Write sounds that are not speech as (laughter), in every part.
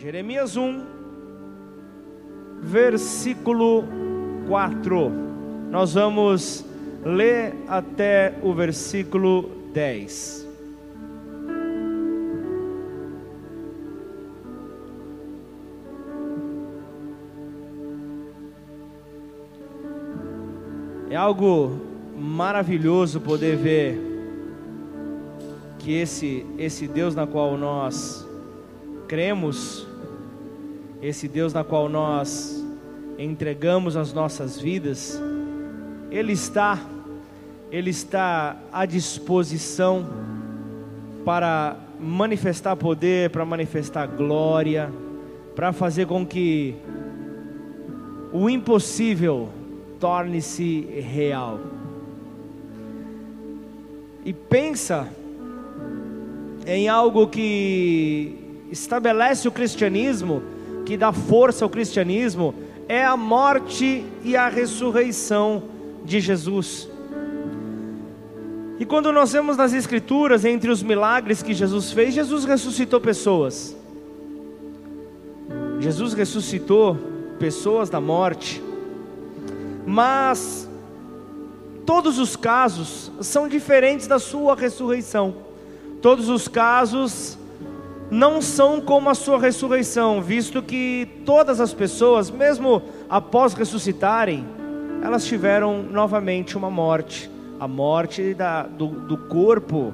Jeremias 1, versículo 4. Nós vamos ler até o versículo 10. É algo maravilhoso poder ver que esse esse Deus na qual nós cremos, esse Deus na qual nós entregamos as nossas vidas, ele está ele está à disposição para manifestar poder, para manifestar glória, para fazer com que o impossível torne-se real. E pensa em algo que estabelece o cristianismo, que dá força ao cristianismo, é a morte e a ressurreição de Jesus. E quando nós vemos nas Escrituras, entre os milagres que Jesus fez, Jesus ressuscitou pessoas. Jesus ressuscitou pessoas da morte. Mas todos os casos são diferentes da sua ressurreição. Todos os casos não são como a sua ressurreição, visto que todas as pessoas, mesmo após ressuscitarem, elas tiveram novamente uma morte a morte da, do, do corpo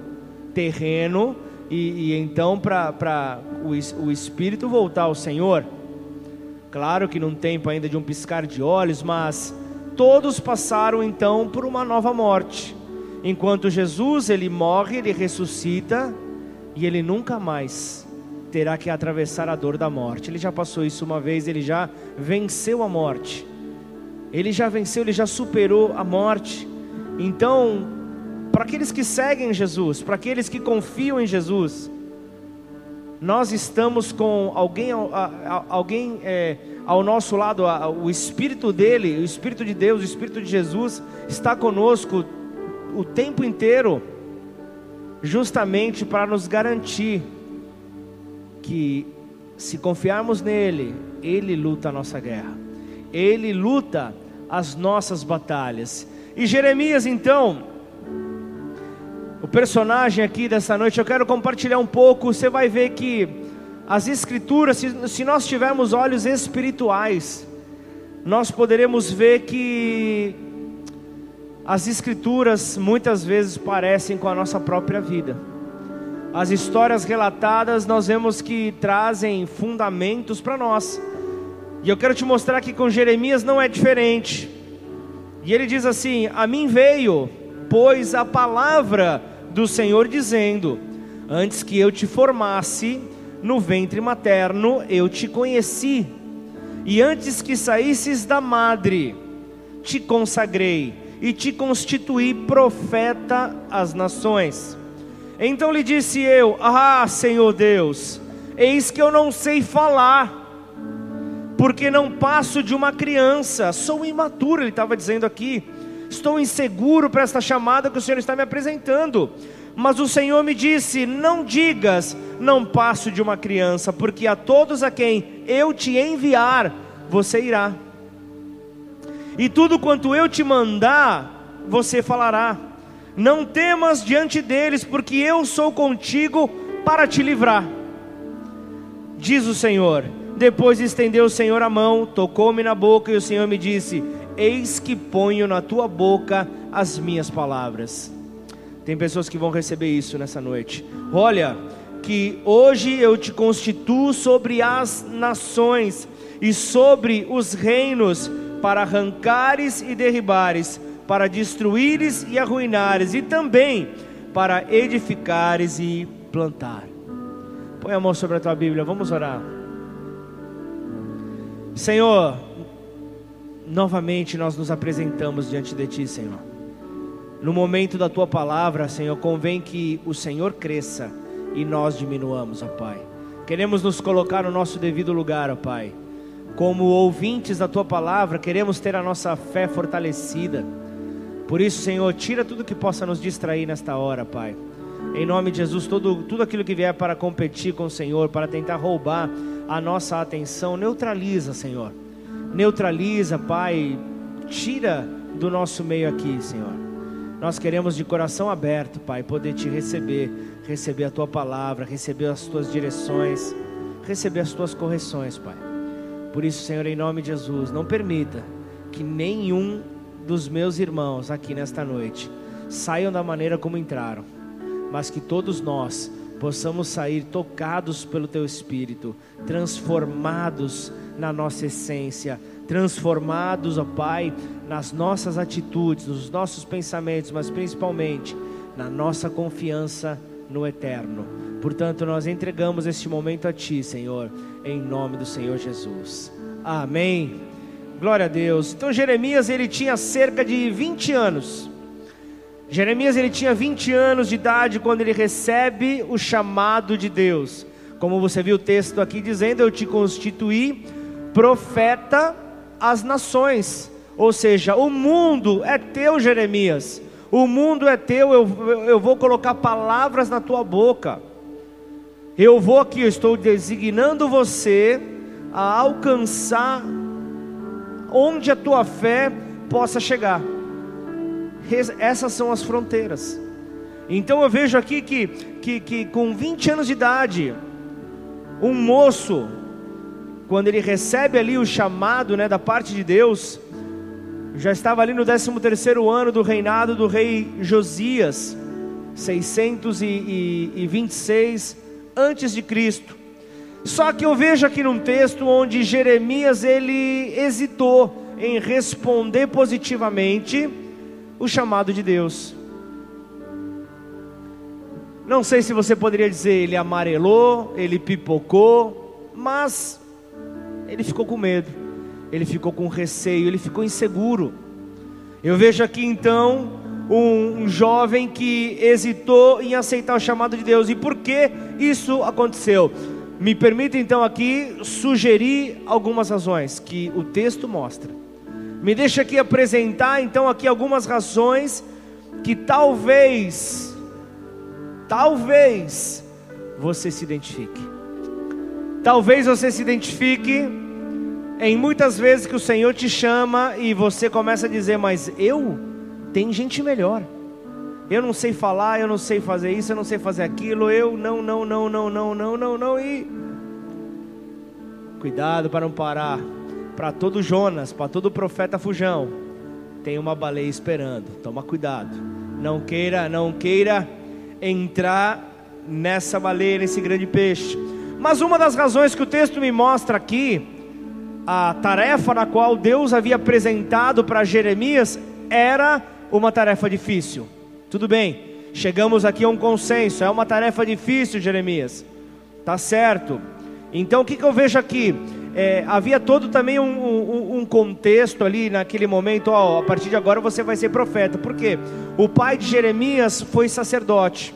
terreno, e, e então para o, o espírito voltar ao Senhor. Claro que num tempo ainda de um piscar de olhos, mas todos passaram então por uma nova morte. Enquanto Jesus ele morre, ele ressuscita e ele nunca mais terá que atravessar a dor da morte. Ele já passou isso uma vez, ele já venceu a morte. Ele já venceu, ele já superou a morte. Então, para aqueles que seguem Jesus, para aqueles que confiam em Jesus, nós estamos com alguém, alguém é, ao nosso lado, o Espírito dele, o Espírito de Deus, o Espírito de Jesus está conosco o tempo inteiro, justamente para nos garantir que, se confiarmos nele, ele luta a nossa guerra, ele luta as nossas batalhas. E Jeremias, então, o personagem aqui dessa noite, eu quero compartilhar um pouco. Você vai ver que as Escrituras, se, se nós tivermos olhos espirituais, nós poderemos ver que as Escrituras muitas vezes parecem com a nossa própria vida. As histórias relatadas nós vemos que trazem fundamentos para nós. E eu quero te mostrar que com Jeremias não é diferente. E ele diz assim: A mim veio, pois, a palavra do Senhor dizendo: Antes que eu te formasse no ventre materno, eu te conheci, e antes que saísses da madre, te consagrei e te constituí profeta às nações. Então lhe disse eu: Ah, Senhor Deus, eis que eu não sei falar porque não passo de uma criança, sou imaturo, ele estava dizendo aqui, estou inseguro para esta chamada que o Senhor está me apresentando. Mas o Senhor me disse: Não digas, não passo de uma criança, porque a todos a quem eu te enviar, você irá. E tudo quanto eu te mandar, você falará. Não temas diante deles, porque eu sou contigo para te livrar. Diz o Senhor depois estendeu o Senhor a mão, tocou-me na boca e o Senhor me disse: Eis que ponho na tua boca as minhas palavras. Tem pessoas que vão receber isso nessa noite. Olha, que hoje eu te constituo sobre as nações e sobre os reinos, para arrancares e derribares, para destruíres e arruinares, e também para edificares e plantar. Põe a mão sobre a tua Bíblia, vamos orar. Senhor, novamente nós nos apresentamos diante de Ti, Senhor. No momento da Tua palavra, Senhor, convém que o Senhor cresça e nós diminuamos, ó Pai. Queremos nos colocar no nosso devido lugar, ó Pai. Como ouvintes da Tua palavra, queremos ter a nossa fé fortalecida. Por isso, Senhor, tira tudo que possa nos distrair nesta hora, Pai. Em nome de Jesus, tudo, tudo aquilo que vier para competir com o Senhor, para tentar roubar a nossa atenção, neutraliza, Senhor. Neutraliza, Pai, tira do nosso meio aqui, Senhor. Nós queremos de coração aberto, Pai, poder te receber, receber a tua palavra, receber as tuas direções, receber as tuas correções, Pai. Por isso, Senhor, em nome de Jesus, não permita que nenhum dos meus irmãos aqui nesta noite saiam da maneira como entraram, mas que todos nós possamos sair tocados pelo Teu Espírito, transformados na nossa essência, transformados, ó Pai, nas nossas atitudes, nos nossos pensamentos, mas principalmente na nossa confiança no eterno. Portanto, nós entregamos este momento a Ti, Senhor, em nome do Senhor Jesus. Amém. Glória a Deus. Então Jeremias ele tinha cerca de 20 anos. Jeremias ele tinha 20 anos de idade quando ele recebe o chamado de Deus. Como você viu o texto aqui dizendo, eu te constituí profeta às nações. Ou seja, o mundo é teu, Jeremias. O mundo é teu, eu, eu vou colocar palavras na tua boca. Eu vou aqui, eu estou designando você a alcançar onde a tua fé possa chegar. Essas são as fronteiras. Então eu vejo aqui que, que, que com 20 anos de idade, um moço, quando ele recebe ali o chamado né, da parte de Deus, já estava ali no 13 terceiro ano do reinado do rei Josias, 626 antes de Cristo. Só que eu vejo aqui num texto onde Jeremias ele hesitou em responder positivamente o chamado de Deus. Não sei se você poderia dizer ele amarelou, ele pipocou, mas ele ficou com medo, ele ficou com receio, ele ficou inseguro. Eu vejo aqui então um, um jovem que hesitou em aceitar o chamado de Deus. E por que isso aconteceu? Me permita então aqui sugerir algumas razões que o texto mostra. Me deixa aqui apresentar então aqui algumas razões que talvez, talvez você se identifique. Talvez você se identifique em muitas vezes que o Senhor te chama e você começa a dizer, mas eu tem gente melhor. Eu não sei falar, eu não sei fazer isso, eu não sei fazer aquilo, eu não, não, não, não, não, não, não, não e cuidado para não parar para todo Jonas, para todo profeta fujão, tem uma baleia esperando. Toma cuidado. Não queira, não queira entrar nessa baleia, nesse grande peixe. Mas uma das razões que o texto me mostra aqui, a tarefa na qual Deus havia apresentado para Jeremias era uma tarefa difícil. Tudo bem, chegamos aqui a um consenso, é uma tarefa difícil, Jeremias. Tá certo. Então o que, que eu vejo aqui? é, havia todo também um, um, um, contexto ali naquele momento, ó, a partir de agora você vai ser profeta. Por quê? O pai de Jeremias foi sacerdote.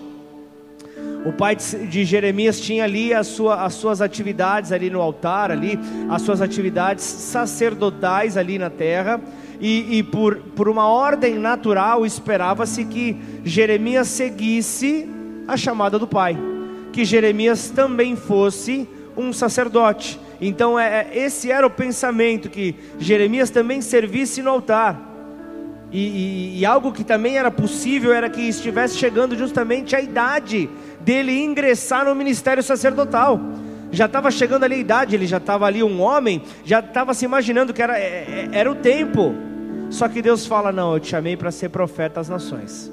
O pai de Jeremias tinha ali as, sua, as suas atividades ali no altar, ali, as suas atividades sacerdotais ali na terra. E, e por, por uma ordem natural esperava-se que Jeremias seguisse a chamada do pai, que Jeremias também fosse um sacerdote. Então é, é, esse era o pensamento que Jeremias também servisse no altar. E, e, e, algo que também era possível era que estivesse chegando justamente a idade dele ingressar no ministério sacerdotal. Já estava chegando ali a idade, ele já estava ali um homem, já estava se imaginando que era, é, é, era o tempo. Só que Deus fala: Não, eu te chamei para ser profeta às nações.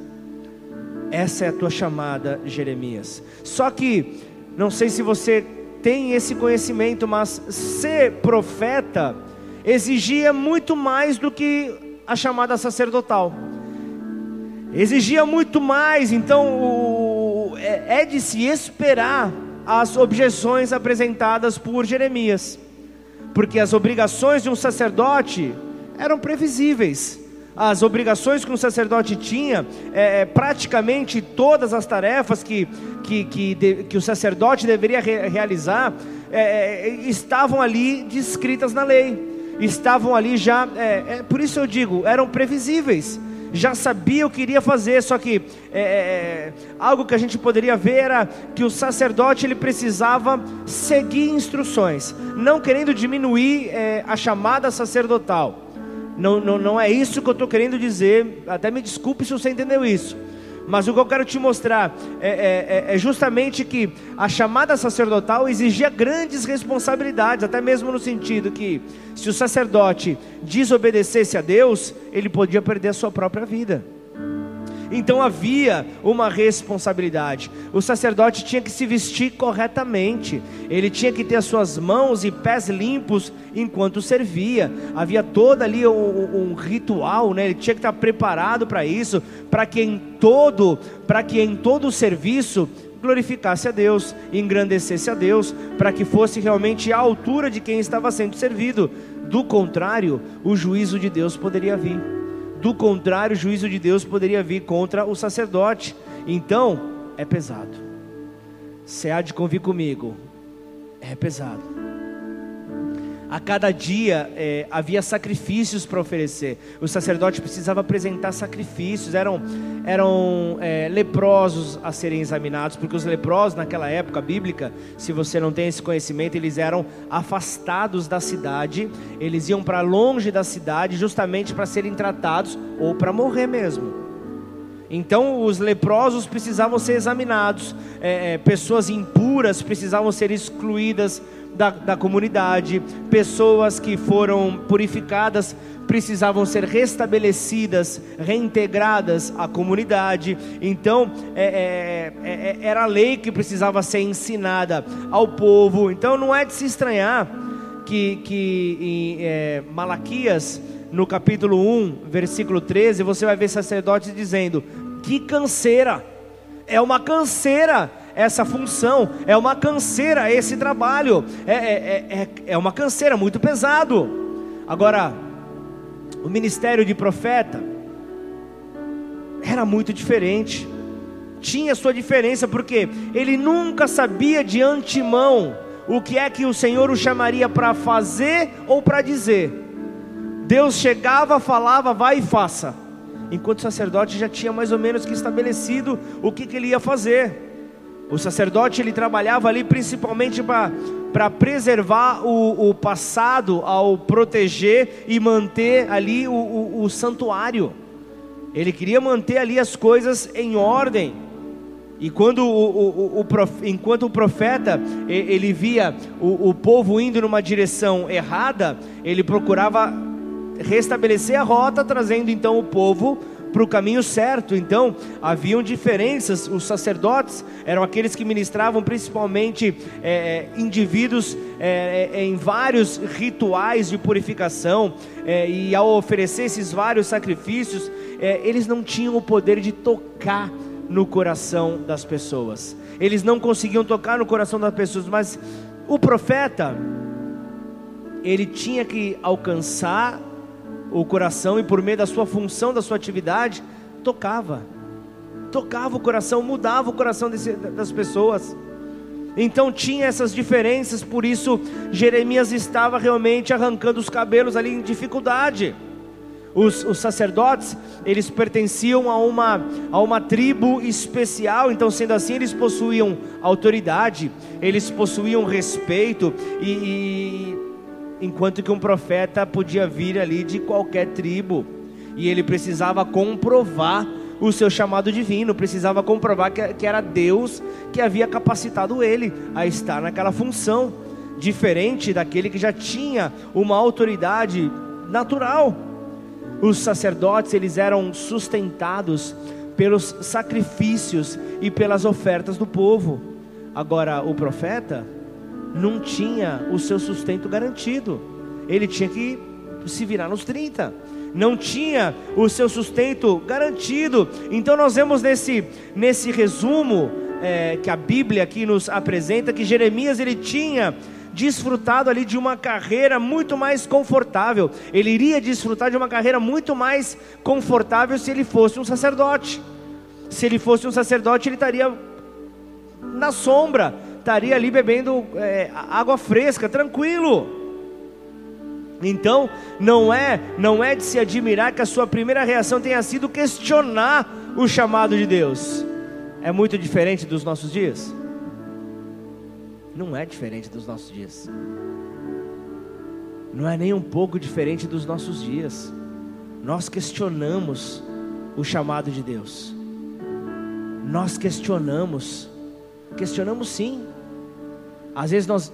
Essa é a tua chamada, Jeremias. Só que, não sei se você tem esse conhecimento, mas ser profeta exigia muito mais do que a chamada sacerdotal. Exigia muito mais, então o, é, é de se esperar as objeções apresentadas por Jeremias, porque as obrigações de um sacerdote eram previsíveis as obrigações que um sacerdote tinha, é, é, praticamente todas as tarefas que, que, que, de, que o sacerdote deveria re, realizar, é, é, estavam ali descritas na lei, estavam ali já, é, é, por isso eu digo, eram previsíveis. Já sabia o que iria fazer, só que é, é, é, algo que a gente poderia ver era que o sacerdote ele precisava seguir instruções, não querendo diminuir é, a chamada sacerdotal. Não, não, não é isso que eu estou querendo dizer, até me desculpe se você entendeu isso. Mas o que eu quero te mostrar é, é, é, é, justamente que a chamada sacerdotal exigia grandes responsabilidades, até mesmo no sentido que, se o sacerdote desobedecesse a Deus, ele podia perder a sua própria vida. Então havia uma responsabilidade. O sacerdote tinha que se vestir corretamente, ele tinha que ter as suas mãos e pés limpos enquanto servia. Havia todo ali um, um ritual, né? Ele tinha que estar preparado para isso, para que em todo, para que em todo o serviço glorificasse a Deus, engrandecesse a Deus, para que fosse realmente à altura de quem estava sendo servido. Do contrário, o juízo de Deus poderia vir. Do contrário, o juízo de Deus poderia vir contra o sacerdote. Então, é pesado. Você há de convir comigo. É pesado a cada dia é, havia sacrifícios para oferecer. O sacerdote precisava apresentar sacrifícios, eram, eram é, leprosos a serem examinados, porque os leprosos naquela época bíblica, se você não tem esse conhecimento, eles eram afastados da cidade, eles iam para longe da cidade justamente para serem tratados ou para morrer mesmo. Então os leprosos precisavam ser examinados, é, é pessoas impuras precisavam ser excluídas da, da comunidade, pessoas que foram purificadas precisavam ser restabelecidas, reintegradas à comunidade. Então, é, é, é, é, era a lei que precisava ser ensinada ao povo. Então, não é de se estranhar que, que em é, Malaquias, no capítulo 1, versículo 13, você vai ver sacerdotes dizendo: Que canseira! É uma canseira essa função, é uma canseira esse trabalho, é, é, é, é, é uma canseira muito pesado. Agora, o ministério de profeta era muito diferente, tinha sua diferença, porque ele nunca sabia de antemão o que é que o Senhor o chamaria para fazer ou para dizer. Deus chegava, falava, vai e faça. Enquanto o sacerdote já tinha mais ou menos que estabelecido o que, que ele ia fazer. O sacerdote ele trabalhava ali principalmente para preservar o, o, passado, ao proteger e manter ali o, o, o, santuário. Ele queria manter ali as coisas em ordem. E quando o, o, enquanto o profeta ele via o, o povo indo numa direção errada, ele procurava restabelecer a rota, trazendo então o povo para o caminho certo. Então, haviam diferenças. Os sacerdotes eram aqueles que ministravam principalmente é, é indivíduos é, é, em vários rituais de purificação, é, e ao oferecer esses vários sacrifícios, é, eles não tinham o poder de tocar no coração das pessoas. Eles não conseguiam tocar no coração das pessoas, mas o profeta ele tinha que alcançar o coração e por meio da sua função, da sua atividade, tocava. Tocava o coração, mudava o coração desse, das pessoas. Então tinha essas diferenças, por isso Jeremias estava realmente arrancando os cabelos ali em dificuldade. Os, os, sacerdotes, eles pertenciam a uma, a uma tribo especial, então sendo assim, eles possuíam autoridade, eles possuíam respeito, e, e enquanto que um profeta podia vir ali de qualquer tribo, e ele precisava comprovar o seu chamado divino, precisava comprovar que, era Deus que havia capacitado ele a estar naquela função, diferente daquele que já tinha uma autoridade natural. Os sacerdotes, eles eram sustentados pelos sacrifícios e pelas ofertas do povo. Agora, o profeta, não tinha o seu sustento garantido. Ele tinha que se virar nos 30. Não tinha o seu sustento garantido. Então nós vemos nesse, nesse resumo é, que a Bíblia aqui nos apresenta que Jeremias ele tinha desfrutado ali de uma carreira muito mais confortável. Ele iria desfrutar de uma carreira muito mais confortável se ele fosse um sacerdote. Se ele fosse um sacerdote, ele estaria na sombra, estaria ali bebendo é, água fresca, tranquilo. Então, não é, não é de se admirar que a sua primeira reação tenha sido questionar o chamado de Deus. É muito diferente dos nossos dias? Não é diferente dos nossos dias. Não é nem um pouco diferente dos nossos dias. Nós questionamos o chamado de Deus. Nós questionamos. Questionamos sim. Às vezes nós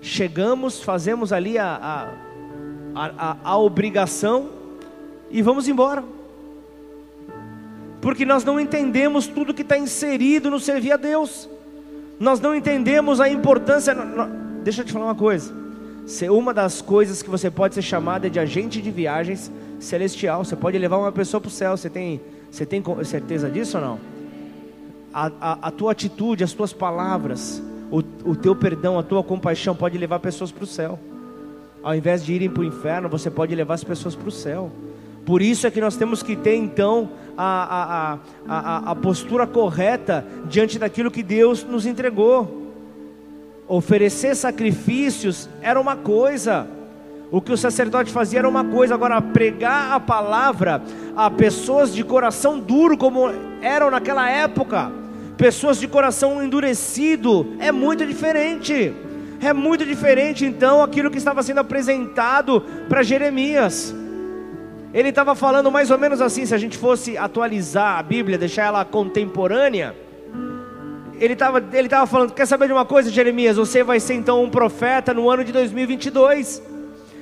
chegamos, fazemos ali a, a, a, a obrigação e vamos embora. Porque nós não entendemos tudo que está inserido no servir a Deus. Nós não entendemos a importância. Deixa eu te falar uma coisa. Uma das coisas que você pode ser chamada de agente de viagens celestial. Você pode levar uma pessoa para o céu. Você tem, você tem certeza disso ou não? A, a, a tua atitude, as tuas palavras, o, o teu perdão, a tua compaixão pode levar pessoas para o céu. Ao invés de irem para o inferno, você pode levar as pessoas para o céu. Por isso é que nós temos que ter então a, a, a, a, postura correta diante daquilo que Deus nos entregou. Oferecer sacrifícios era uma coisa, o que o sacerdote fazia era uma coisa, agora pregar a palavra a pessoas de coração duro, como eram naquela época, pessoas de coração endurecido, é muito diferente. É muito diferente então aquilo que estava sendo apresentado para Jeremias. Ele estava falando mais ou menos assim, se a gente fosse atualizar a Bíblia, deixar ela contemporânea. Ele estava ele tava falando: quer saber de uma coisa, Jeremias? Você vai ser então um profeta no ano de 2022.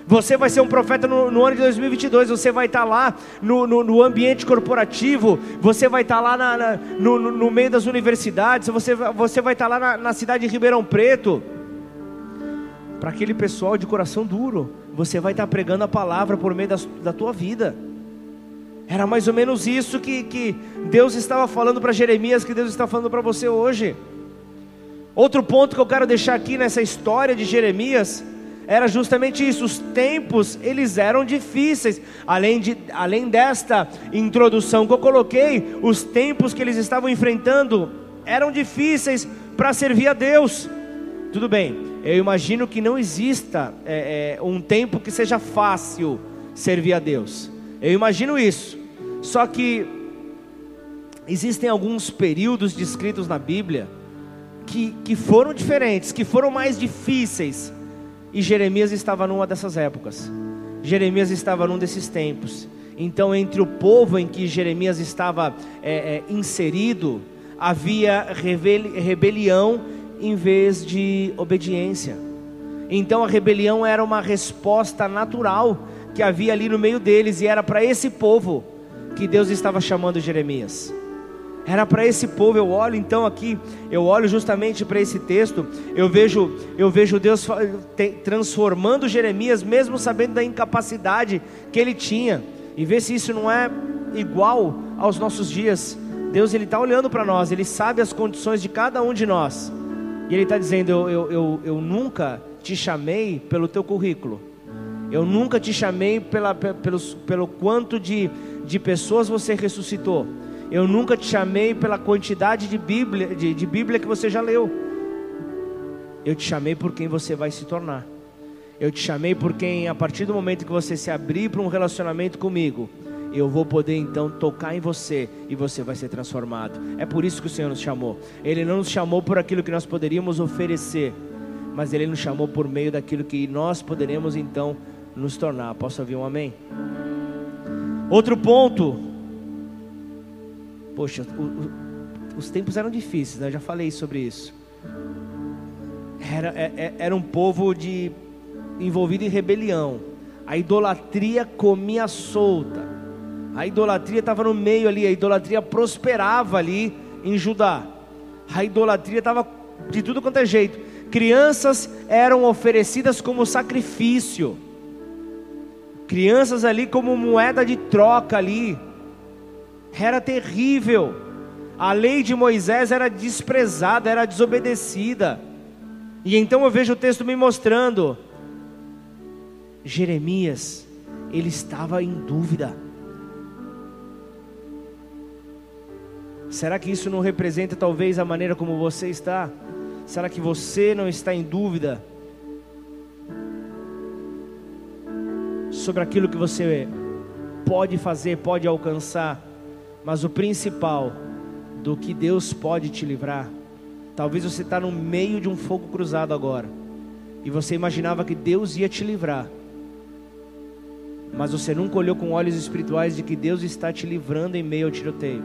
Você vai ser um profeta no, no, ano de 2022. Você vai estar lá no, no, no ambiente corporativo. Você vai estar lá na, na, no, meio das universidades. Você, você vai estar lá na, na cidade de Ribeirão Preto. Para aquele pessoal de coração duro, você vai estar pregando a palavra por meio da, da tua vida. Era mais ou menos isso que, que Deus estava falando para Jeremias, que Deus está falando para você hoje. Outro ponto que eu quero deixar aqui nessa história de Jeremias era justamente isso. Os tempos eles eram difíceis. Além, de, além desta introdução que eu coloquei, os tempos que eles estavam enfrentando eram difíceis para servir a Deus. Tudo bem, eu imagino que não exista é, é, um tempo que seja fácil servir a Deus. Eu imagino isso. Só que existem alguns períodos descritos na Bíblia que, que foram diferentes, que foram mais difíceis e Jeremias estava numa dessas épocas. Jeremias estava num desses tempos. Então, entre o povo em que Jeremias estava é, é, inserido, havia rebelião em vez de obediência. Então, a rebelião era uma resposta natural que havia ali no meio deles, e era para esse povo que Deus estava chamando Jeremias. Era para esse povo. Eu olho então aqui, eu olho justamente para esse texto. Eu vejo, eu vejo Deus transformando Jeremias, mesmo sabendo da incapacidade que ele tinha. E ver se isso não é igual aos nossos dias. Deus ele está olhando para nós. Ele sabe as condições de cada um de nós. E ele está dizendo: eu, eu, eu, eu nunca te chamei pelo teu currículo. Eu nunca te chamei pela, pelo, pelo quanto de, de pessoas você ressuscitou. Eu nunca te chamei pela quantidade de Bíblia, de, de Bíblia que você já leu. Eu te chamei por quem você vai se tornar. Eu te chamei por quem, a partir do momento que você se abrir para um relacionamento comigo, eu vou poder então tocar em você e você vai ser transformado. É por isso que o Senhor nos chamou. Ele não nos chamou por aquilo que nós poderíamos oferecer, mas Ele nos chamou por meio daquilo que nós poderemos então nos tornar. Posso ouvir um amém? Outro ponto Poxa, o, o, os tempos eram difíceis, né? eu já falei sobre isso. Era, é, é, era um povo de, envolvido em rebelião. A idolatria comia solta. A idolatria estava no meio ali, a idolatria prosperava ali em Judá. A idolatria estava de tudo quanto é jeito. Crianças eram oferecidas como sacrifício. Crianças ali como moeda de troca ali era terrível. A lei de Moisés era desprezada, era desobedecida. E então eu vejo o texto me mostrando. Jeremias, ele estava em dúvida. Será que isso não representa talvez a maneira como você está? Será que você não está em dúvida? sobre aquilo que você pode fazer, pode alcançar, mas o principal do que Deus pode te livrar. Talvez você está no meio de um fogo cruzado agora e você imaginava que Deus ia te livrar, mas você nunca olhou com olhos espirituais de que Deus está te livrando em meio ao tiroteio.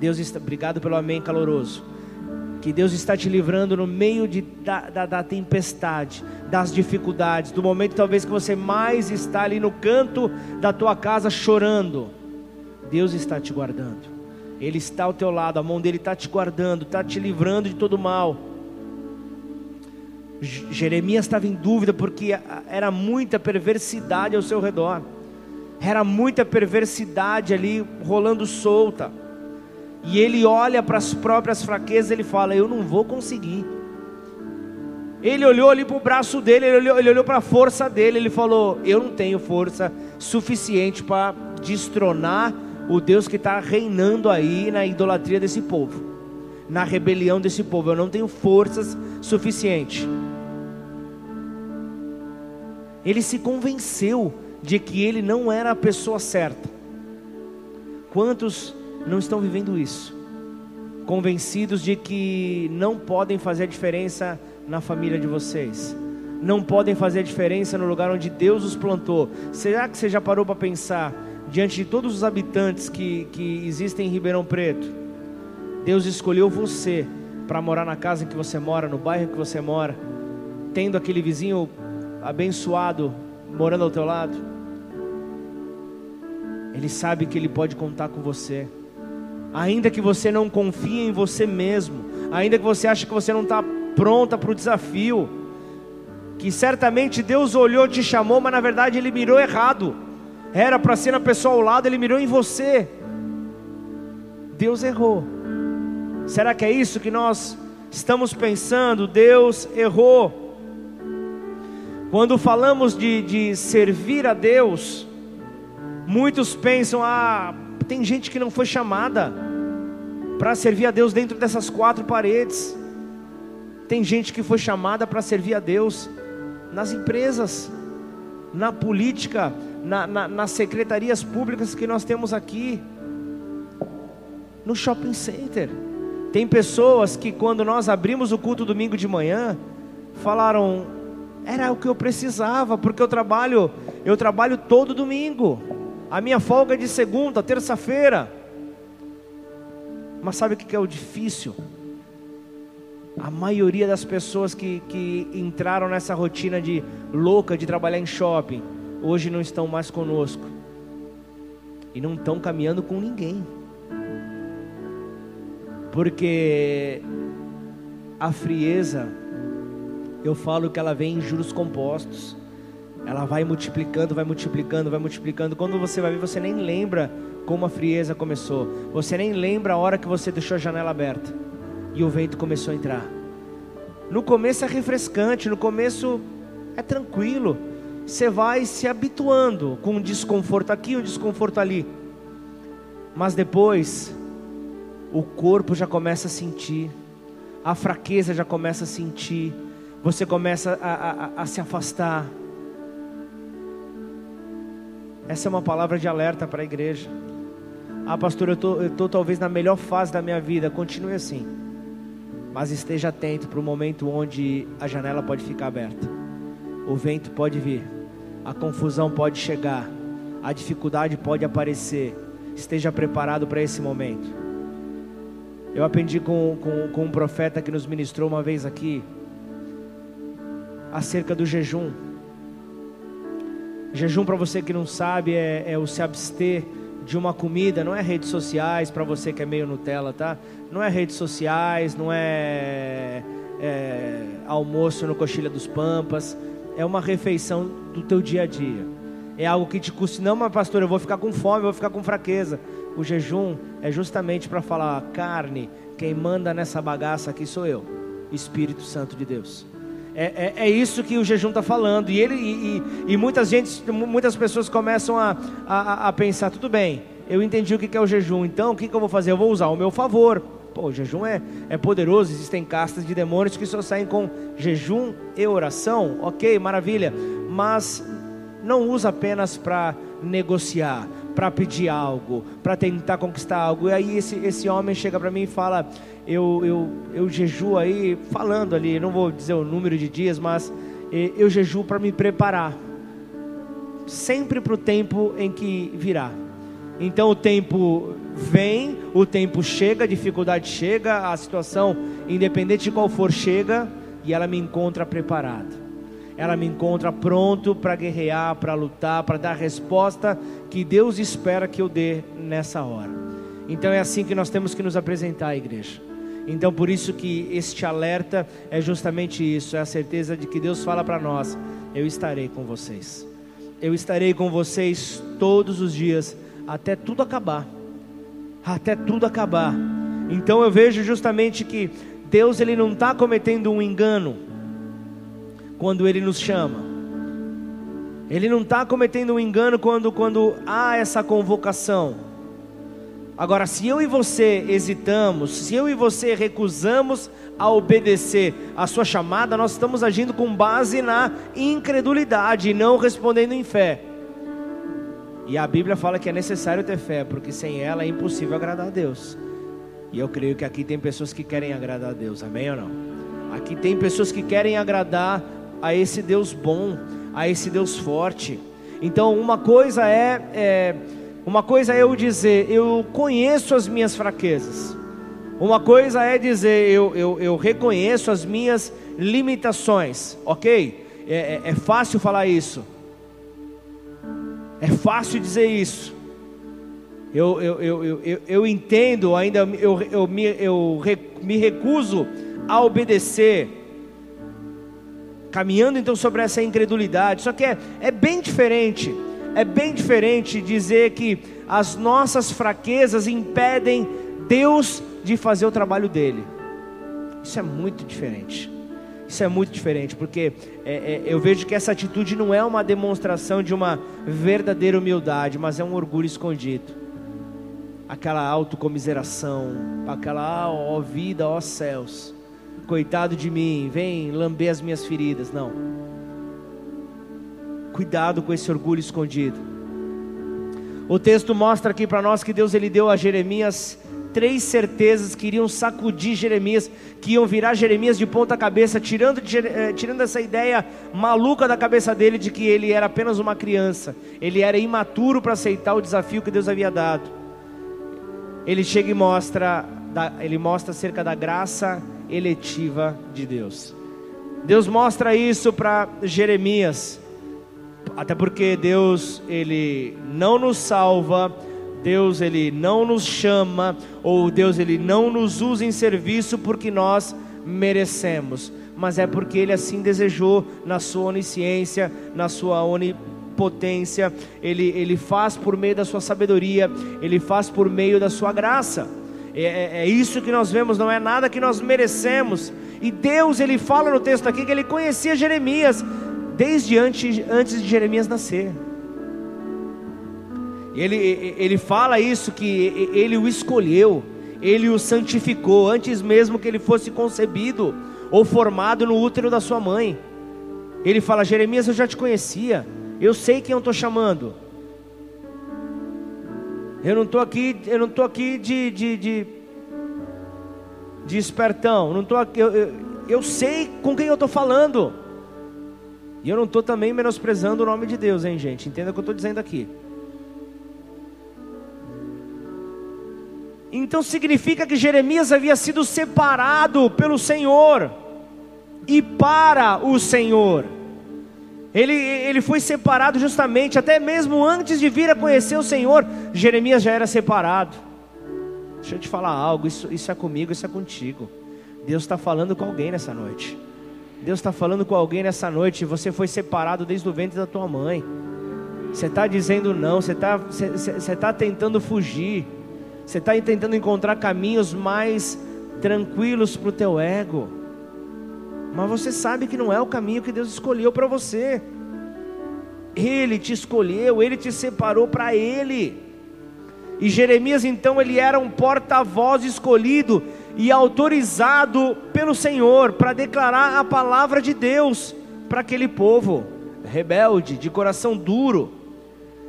Deus está, obrigado pelo amém caloroso. Que Deus está te livrando no meio de, da, da, da tempestade, das dificuldades, do momento talvez que você mais está ali no canto da tua casa chorando. Deus está te guardando. Ele está ao teu lado, a mão dele está te guardando, está te livrando de todo mal. Jeremias estava em dúvida porque era muita perversidade ao seu redor, era muita perversidade ali rolando solta, e ele olha para as próprias fraquezas, ele fala: Eu não vou conseguir. Ele olhou ali para o braço dele, ele olhou, olhou para a força dele, ele falou: Eu não tenho força suficiente para destronar o Deus que está reinando aí na idolatria desse povo, na rebelião desse povo. Eu não tenho forças suficientes. Ele se convenceu de que ele não era a pessoa certa. Quantos não estão vivendo isso? Convencidos de que não podem fazer a diferença na família de vocês, não podem fazer a diferença no lugar onde Deus os plantou. Será que você já parou para pensar, diante de todos os habitantes que, que existem em Ribeirão Preto, Deus escolheu você para morar na casa em que você mora, no bairro que você mora, tendo aquele vizinho abençoado morando ao teu lado. Ele sabe que ele pode contar com você. Ainda que você não confie em você mesmo, ainda que você ache que você não está pronta para o desafio, que certamente Deus olhou, te chamou, mas na verdade Ele mirou errado. Era para ser na pessoa ao lado, Ele mirou em você. Deus errou. Será que é isso que nós estamos pensando? Deus errou. Quando falamos de, de servir a Deus, muitos pensam: ah, tem gente que não foi chamada para servir a Deus dentro dessas quatro paredes. Tem gente que foi chamada para servir a Deus nas empresas, na política, na, na, nas secretarias públicas que nós temos aqui, no shopping center. Tem pessoas que, quando nós abrimos o culto domingo de manhã, falaram: era o que eu precisava, porque eu trabalho, eu trabalho todo domingo. A minha folga é de segunda, terça-feira. Mas sabe o que é o difícil? A maioria das pessoas que, que entraram nessa rotina de louca de trabalhar em shopping, hoje não estão mais conosco. E não estão caminhando com ninguém. Porque a frieza eu falo que ela vem em juros compostos. Ela vai multiplicando, vai multiplicando, vai multiplicando. Quando você vai ver, você nem lembra como a frieza começou. Você nem lembra a hora que você deixou a janela aberta e o vento começou a entrar. No começo é refrescante, no começo é tranquilo. Você vai se habituando com um desconforto aqui, um desconforto ali. Mas depois, o corpo já começa a sentir, a fraqueza já começa a sentir, você começa a, a, a se afastar. Essa é uma palavra de alerta para a igreja. Ah, pastor, eu tô, estou tô, talvez na melhor fase da minha vida. Continue assim. Mas esteja atento para o momento onde a janela pode ficar aberta. O vento pode vir. A confusão pode chegar. A dificuldade pode aparecer. Esteja preparado para esse momento. Eu aprendi com, com, com um profeta que nos ministrou uma vez aqui acerca do jejum. Jejum, para você que não sabe, é, é o se abster de uma comida, não é redes sociais, para você que é meio Nutella, tá? Não é redes sociais, não é, é almoço no Coxilha dos Pampas, é uma refeição do teu dia a dia. É algo que te custa, não, mas pastor, eu vou ficar com fome, eu vou ficar com fraqueza. O jejum é justamente para falar, carne, quem manda nessa bagaça aqui sou eu, Espírito Santo de Deus. É, é, é, isso que o jejum está falando. E, ele, e, e, muitas, gente, muitas pessoas começam a, a, a, pensar: tudo bem, eu entendi o que é o jejum, então o que, que eu vou fazer? Eu vou usar o meu favor. Pô, o jejum é, é poderoso, existem castas de demônios que só saem com jejum e oração. Ok, maravilha. Mas não usa apenas para negociar, para pedir algo, para tentar conquistar algo. E aí esse, esse homem chega para mim e fala: eu, eu, eu jejuo aí, falando ali, não vou dizer o número de dias, mas eu jejuo para me preparar, sempre para o tempo em que virá. Então o tempo vem, o tempo chega, a dificuldade chega, a situação, independente de qual for, chega e ela me encontra preparado ela me encontra pronto para guerrear, para lutar, para dar a resposta que Deus espera que eu dê nessa hora. Então é assim que nós temos que nos apresentar à igreja. Então por isso que este alerta é justamente isso, é a certeza de que Deus fala para nós: eu estarei com vocês. Eu estarei com vocês todos os dias até tudo acabar. Até tudo acabar. Então eu vejo justamente que Deus ele não está cometendo um engano quando Ele nos chama. Ele não está cometendo um engano quando, quando há essa convocação. Agora, se eu e você hesitamos, se eu e você recusamos a obedecer a sua chamada, nós estamos agindo com base na incredulidade e não respondendo em fé. E a Bíblia fala que é necessário ter fé, porque sem ela é impossível agradar a Deus. E eu creio que aqui tem pessoas que querem agradar a Deus, amém ou não? Aqui tem pessoas que querem agradar a esse Deus bom, a esse Deus forte. Então, uma coisa é, é uma coisa é eu dizer, eu conheço as minhas fraquezas. Uma coisa é dizer, eu, eu, eu reconheço as minhas limitações, ok? É, é, é, fácil falar isso. É fácil dizer isso. Eu, eu, eu, eu, eu entendo, ainda eu, eu, me, eu me recuso a obedecer caminhando então sobre essa incredulidade. Só que é, é bem diferente, é bem diferente dizer que as nossas fraquezas impedem Deus de fazer o trabalho dele. Isso é muito diferente. Isso é muito diferente, porque é, é, eu vejo que essa atitude não é uma demonstração de uma verdadeira humildade, mas é um orgulho escondido. Aquela autocomiseração, aquela, ah, ó vida, ó céus coitado de mim, vem lamber as minhas feridas. Não. Cuidado com esse orgulho escondido. O texto mostra aqui para nós que Deus ele deu a Jeremias três certezas que iriam sacudir Jeremias, que iam virar Jeremias de ponta cabeça, tirando, eh, tirando essa ideia maluca da cabeça dele de que ele era apenas uma criança, ele era imaturo para aceitar o desafio que Deus havia dado. Ele chega e mostra, ele mostra acerca da graça eletiva de Deus. Deus mostra isso para Jeremias, até porque Deus ele não nos salva, Deus ele não nos chama ou Deus ele não nos usa em serviço porque nós merecemos, mas é porque ele assim desejou na sua onisciência, na sua onipotência, ele ele faz por meio da sua sabedoria, ele faz por meio da sua graça. É, é, é, isso que nós vemos, não é nada que nós merecemos. E Deus, ele fala no texto aqui que ele conhecia Jeremias desde antes, antes de Jeremias nascer. Ele, ele fala isso que ele o escolheu, ele o santificou antes mesmo que ele fosse concebido ou formado no útero da sua mãe. Ele fala: Jeremias, eu já te conhecia, eu sei quem eu estou chamando. Eu não estou aqui, eu não estou aqui de, de, de, de espertão. Não estou aqui, eu, eu, eu sei com quem eu estou falando. E eu não estou também menosprezando o nome de Deus, hein, gente? Entenda o que eu estou dizendo aqui. Então significa que Jeremias havia sido separado pelo Senhor e para o Senhor. Ele, ele foi separado justamente, até mesmo antes de vir a conhecer o Senhor, Jeremias já era separado. Deixa eu te falar algo, isso, isso é comigo, isso é contigo. Deus está falando com alguém nessa noite. Deus está falando com alguém nessa noite. Você foi separado desde o ventre da tua mãe. Você está dizendo não, você está tá tentando fugir. Você está tentando encontrar caminhos mais tranquilos para o teu ego mas você sabe que não é o caminho que Deus escolheu para você. Ele te escolheu, ele te separou para ele. E Jeremias então ele era um porta-voz escolhido e autorizado pelo Senhor para declarar a palavra de Deus para aquele povo. rebelde, de coração duro.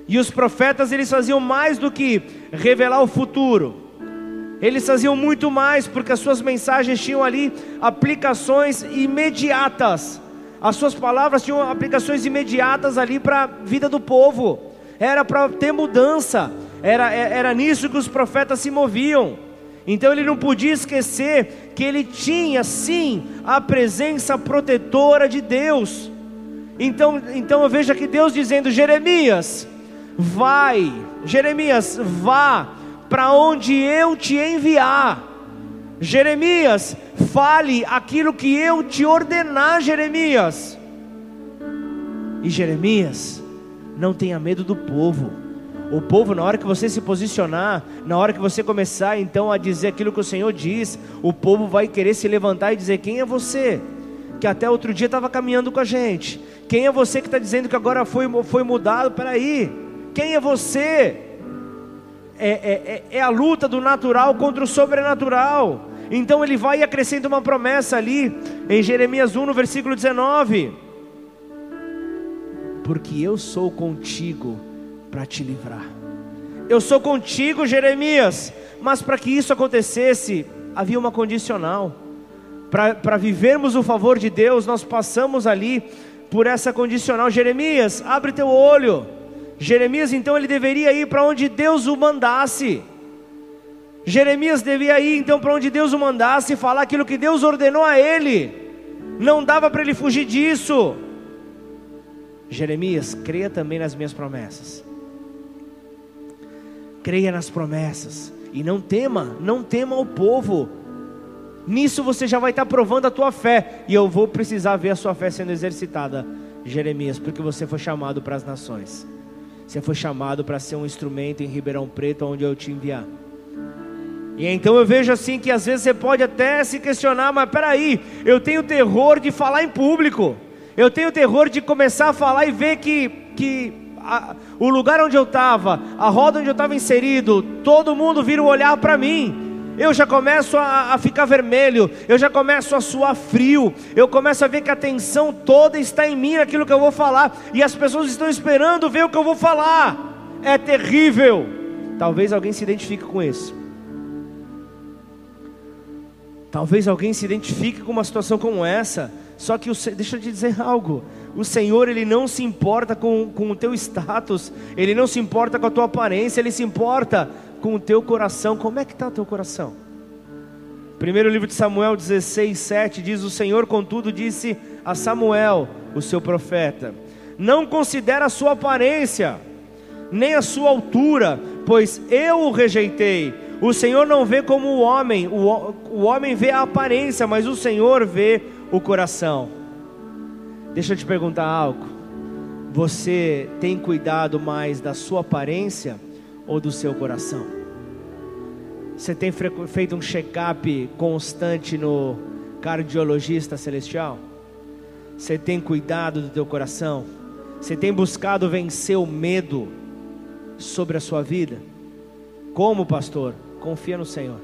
E os profetas eles faziam mais do que revelar o futuro. Eles faziam muito mais porque as suas mensagens tinham ali aplicações imediatas. As suas palavras tinham aplicações imediatas ali para a vida do povo. Era para ter mudança. Era, é, era nisso que os profetas se moviam. Então ele não podia esquecer que ele tinha sim a presença protetora de Deus. Então, então eu vejo aqui Deus dizendo: Jeremias, vai, Jeremias, vá para onde eu te enviar. Jeremias, fale aquilo que eu te ordenar, Jeremias. E Jeremias, não tenha medo do povo. O povo, na hora que você se posicionar, na hora que você começar então a dizer aquilo que o Senhor diz, o povo vai querer se levantar e dizer: Quem é você? Que até outro dia estava caminhando com a gente. Quem é você que está dizendo que agora foi, foi mudado? Peraí, quem é você? É, é, é, é a luta do natural contra o sobrenatural. Então ele vai e acrescenta uma promessa ali, em Jeremias 1, no versículo 19: Porque eu sou contigo para te livrar. Eu sou contigo, Jeremias. Mas para que isso acontecesse, havia uma condicional. Para vivermos o favor de Deus, nós passamos ali por essa condicional. Jeremias, abre teu olho. Jeremias, então, ele deveria ir para onde Deus o mandasse. Jeremias devia ir então para onde Deus o mandasse e falar aquilo que Deus ordenou a ele. Não dava para ele fugir disso. Jeremias, creia também nas minhas promessas creia nas promessas e não tema, não tema o povo. Nisso você já vai estar provando a tua fé e eu vou precisar ver a sua fé sendo exercitada, Jeremias, porque você foi chamado para as nações. Você foi chamado para ser um instrumento em Ribeirão Preto, onde eu te enviar. E então eu vejo assim que às vezes você pode até se questionar, mas peraí, eu tenho terror de falar em público. Eu tenho terror de começar a falar e ver que, que a, o lugar onde eu estava, a roda onde eu estava inserido, todo mundo vira o olhar para mim. Eu já começo a, a, ficar vermelho, eu já começo a suar frio, eu começo a ver que a atenção toda está em mim, naquilo que eu vou falar, e as pessoas estão esperando ver o que eu vou falar. É terrível. Talvez alguém se identifique com isso. Talvez alguém se identifique com uma situação como essa. Só que, deixa eu te dizer algo: o Senhor, Ele não se importa com, com o teu status, Ele não se importa com a tua aparência, Ele se importa com o teu coração. Como é que está o teu coração? Primeiro livro de Samuel 16, 7 diz: O Senhor, contudo, disse a Samuel, o seu profeta: Não considera a sua aparência, nem a sua altura, pois eu o rejeitei. O Senhor não vê como o homem, o, o homem vê a aparência, mas o Senhor vê o coração. Deixa eu te perguntar algo. Você tem cuidado mais da sua aparência ou do seu coração? Você tem feito um check-up constante no cardiologista celestial? Você tem cuidado do teu coração? Você tem buscado vencer o medo sobre a sua vida? Como pastor? Confia no Senhor.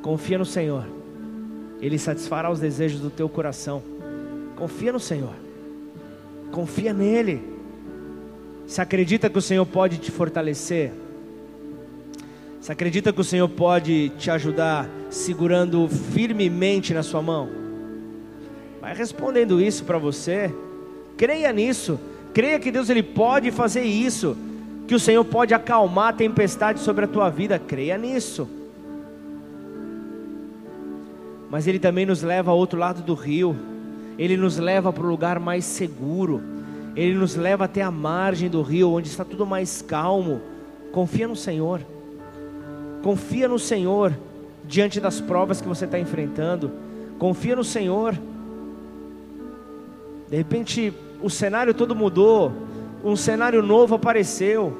Confia no Senhor. Ele satisfará os desejos do teu coração. Confia no Senhor. Confia nele. Se acredita que o Senhor pode te fortalecer. Se acredita que o Senhor pode te ajudar segurando firmemente na sua mão. Vai respondendo isso para você. Creia nisso. Creia que Deus ele pode fazer isso. Que o Senhor pode acalmar a tempestade sobre a tua vida. Creia nisso. Mas Ele também nos leva ao outro lado do rio ele nos leva para o lugar mais seguro, Ele nos leva até a margem do rio, onde está tudo mais calmo. Confia no Senhor, confia no Senhor diante das provas que você está enfrentando, confia no Senhor. De repente, o cenário todo mudou, um cenário novo apareceu.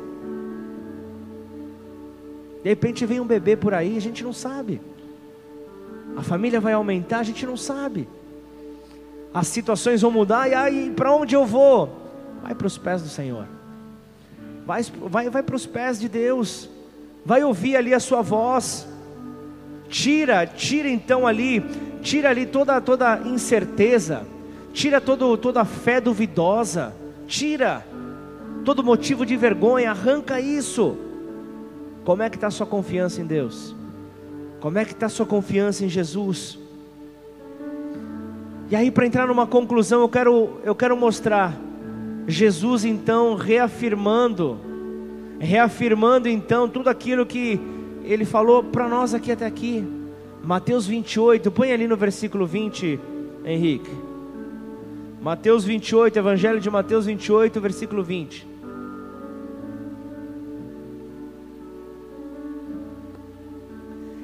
De repente vem um bebê por aí, a gente não sabe. A família vai aumentar, a gente não sabe as situações vão mudar, e aí para onde eu vou? Vai para os pés do Senhor, vai, vai, vai para os pés de Deus, vai ouvir ali a sua voz, tira, tira então ali, tira ali toda, toda incerteza, tira todo, toda a fé duvidosa, tira todo motivo de vergonha, arranca isso. Como é que está a sua confiança em Deus? Como é que está a sua confiança em Jesus? E aí, para entrar numa conclusão, eu quero, eu quero mostrar Jesus então reafirmando, reafirmando então tudo aquilo que ele falou para nós aqui até aqui. Mateus 28, põe ali no versículo 20, Henrique. Mateus 28, Evangelho de Mateus 28, versículo 20.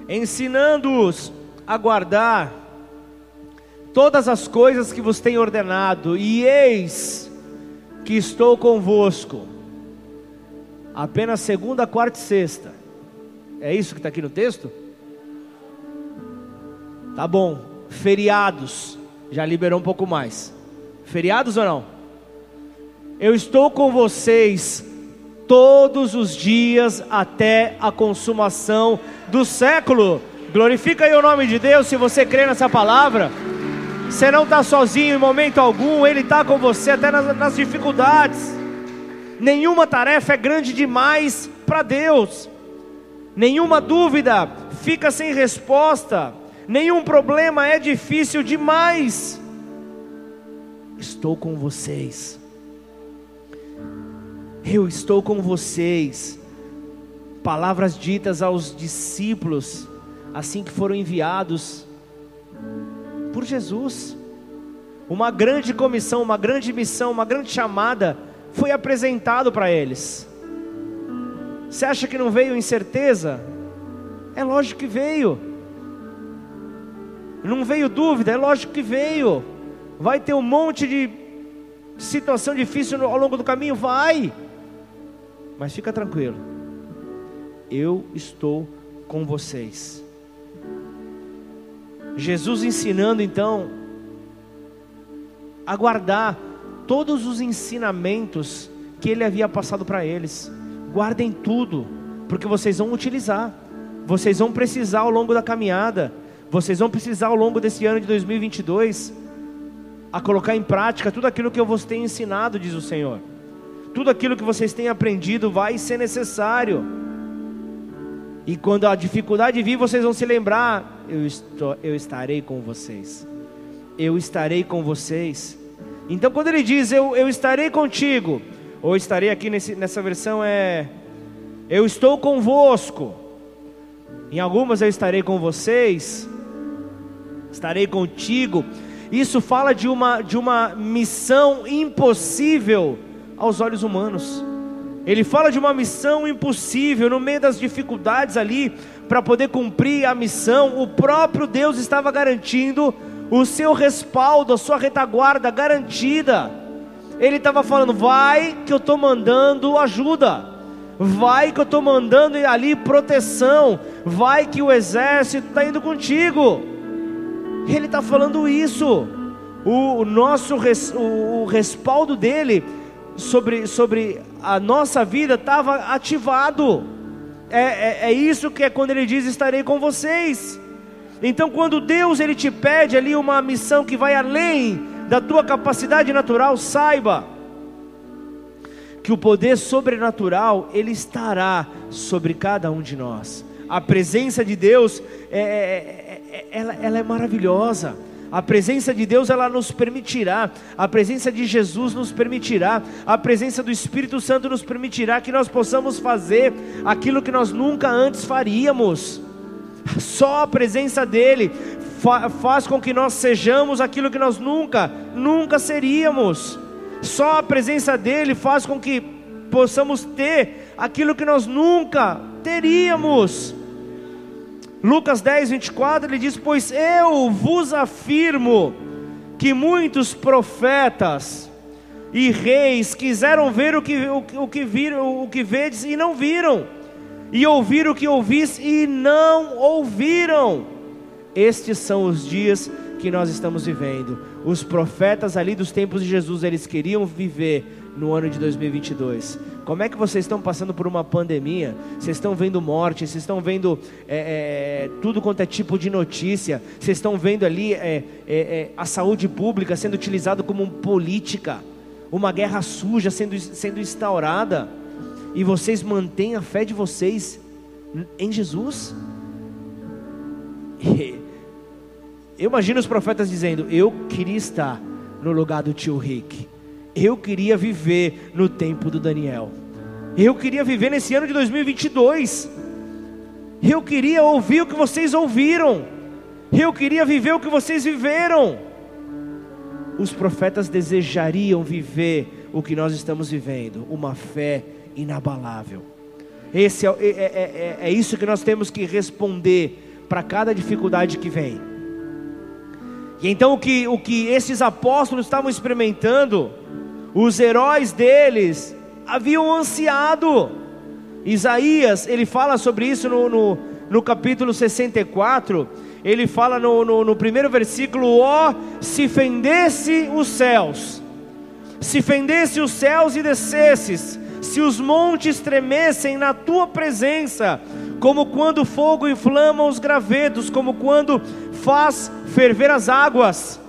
Ensinando-os a guardar todas as coisas que vos tenho ordenado, e eis que estou convosco, apenas segunda, quarta e sexta. É isso que está aqui no texto? Tá bom. Feriados, já liberou um pouco mais. Feriados ou não? Eu estou com vocês todos os dias até a consumação do século. Glorifica aí o nome de Deus se você crê nessa palavra. Você não está sozinho em momento algum, Ele está com você até nas, nas dificuldades. Nenhuma tarefa é grande demais para Deus, nenhuma dúvida fica sem resposta, nenhum problema é difícil demais. Estou com vocês, eu estou com vocês. Palavras ditas aos discípulos, assim que foram enviados por Jesus. Uma grande comissão, uma grande missão, uma grande chamada foi apresentado para eles. Você acha que não veio incerteza? É lógico que veio. Não veio dúvida? É lógico que veio. Vai ter um monte de situação difícil ao longo do caminho? Vai. Mas fica tranquilo. Eu estou com vocês. Jesus ensinando então a guardar todos os ensinamentos que ele havia passado para eles. Guardem tudo, porque vocês vão utilizar, vocês vão precisar ao longo da caminhada, vocês vão precisar ao longo desse ano de 2022 a colocar em prática tudo aquilo que eu vos tenho ensinado, diz o Senhor. Tudo aquilo que vocês têm aprendido vai ser necessário. E quando a dificuldade vir, vocês vão se lembrar: eu, estou, eu estarei com vocês. Eu estarei com vocês. Então, quando ele diz eu, eu estarei contigo, ou estarei aqui nesse, nessa versão é eu estou convosco. Em algumas eu estarei com vocês, estarei contigo. Isso fala de uma, de uma missão impossível aos olhos humanos. Ele fala de uma missão impossível no meio das dificuldades ali, para poder cumprir a missão, o próprio Deus estava garantindo o seu respaldo, a sua retaguarda garantida. Ele estava falando: vai que eu estou mandando ajuda, vai que eu estou mandando ali proteção, vai que o exército está indo contigo. Ele está falando isso. O, nosso res, o, o respaldo dele sobre, sobre a nossa vida estava ativado. É, é, é, isso que é quando ele diz: estarei com vocês. Então, quando Deus ele te pede ali uma missão que vai além da tua capacidade natural, saiba que o poder sobrenatural ele estará sobre cada um de nós. A presença de Deus é, é, é, é ela, ela é maravilhosa. A presença de Deus ela nos permitirá, a presença de Jesus nos permitirá, a presença do Espírito Santo nos permitirá que nós possamos fazer aquilo que nós nunca antes faríamos. Só a presença dele fa faz com que nós sejamos aquilo que nós nunca, nunca seríamos. Só a presença dele faz com que possamos ter aquilo que nós nunca teríamos. Lucas 10, 24, ele diz: Pois eu vos afirmo que muitos profetas e reis quiseram ver o que, o, o que viram, o que vedes e não viram, e ouvir o que ouvis e não ouviram. Estes são os dias que nós estamos vivendo. Os profetas ali dos tempos de Jesus, eles queriam viver no ano de 2022 Como é que vocês estão passando por uma pandemia? Vocês estão vendo morte, vocês estão vendo é, é, tudo quanto é tipo de notícia, vocês estão vendo ali é, é, é a saúde pública sendo utilizada como política, uma guerra suja sendo, sendo instaurada, e vocês mantêm a fé de vocês em Jesus? (laughs) Eu imagino os profetas dizendo: Eu queria estar no lugar do tio Rick. Eu queria viver no tempo do Daniel. Eu queria viver nesse ano de 2022. Eu queria ouvir o que vocês ouviram. Eu queria viver o que vocês viveram. Os profetas desejariam viver o que nós estamos vivendo, uma fé inabalável. Esse é, é, é, é isso que nós temos que responder para cada dificuldade que vem. E então o que, o que esses apóstolos estavam experimentando, os heróis deles haviam ansiado. Isaías, ele fala sobre isso no, no, no capítulo 64, ele fala no, no, no primeiro versículo: Ó, oh, se fendesse os céus, se fendesse os céus e descesses, se os montes tremessem na tua presença, como quando fogo inflama os gravetos, como quando faz ferver as águas,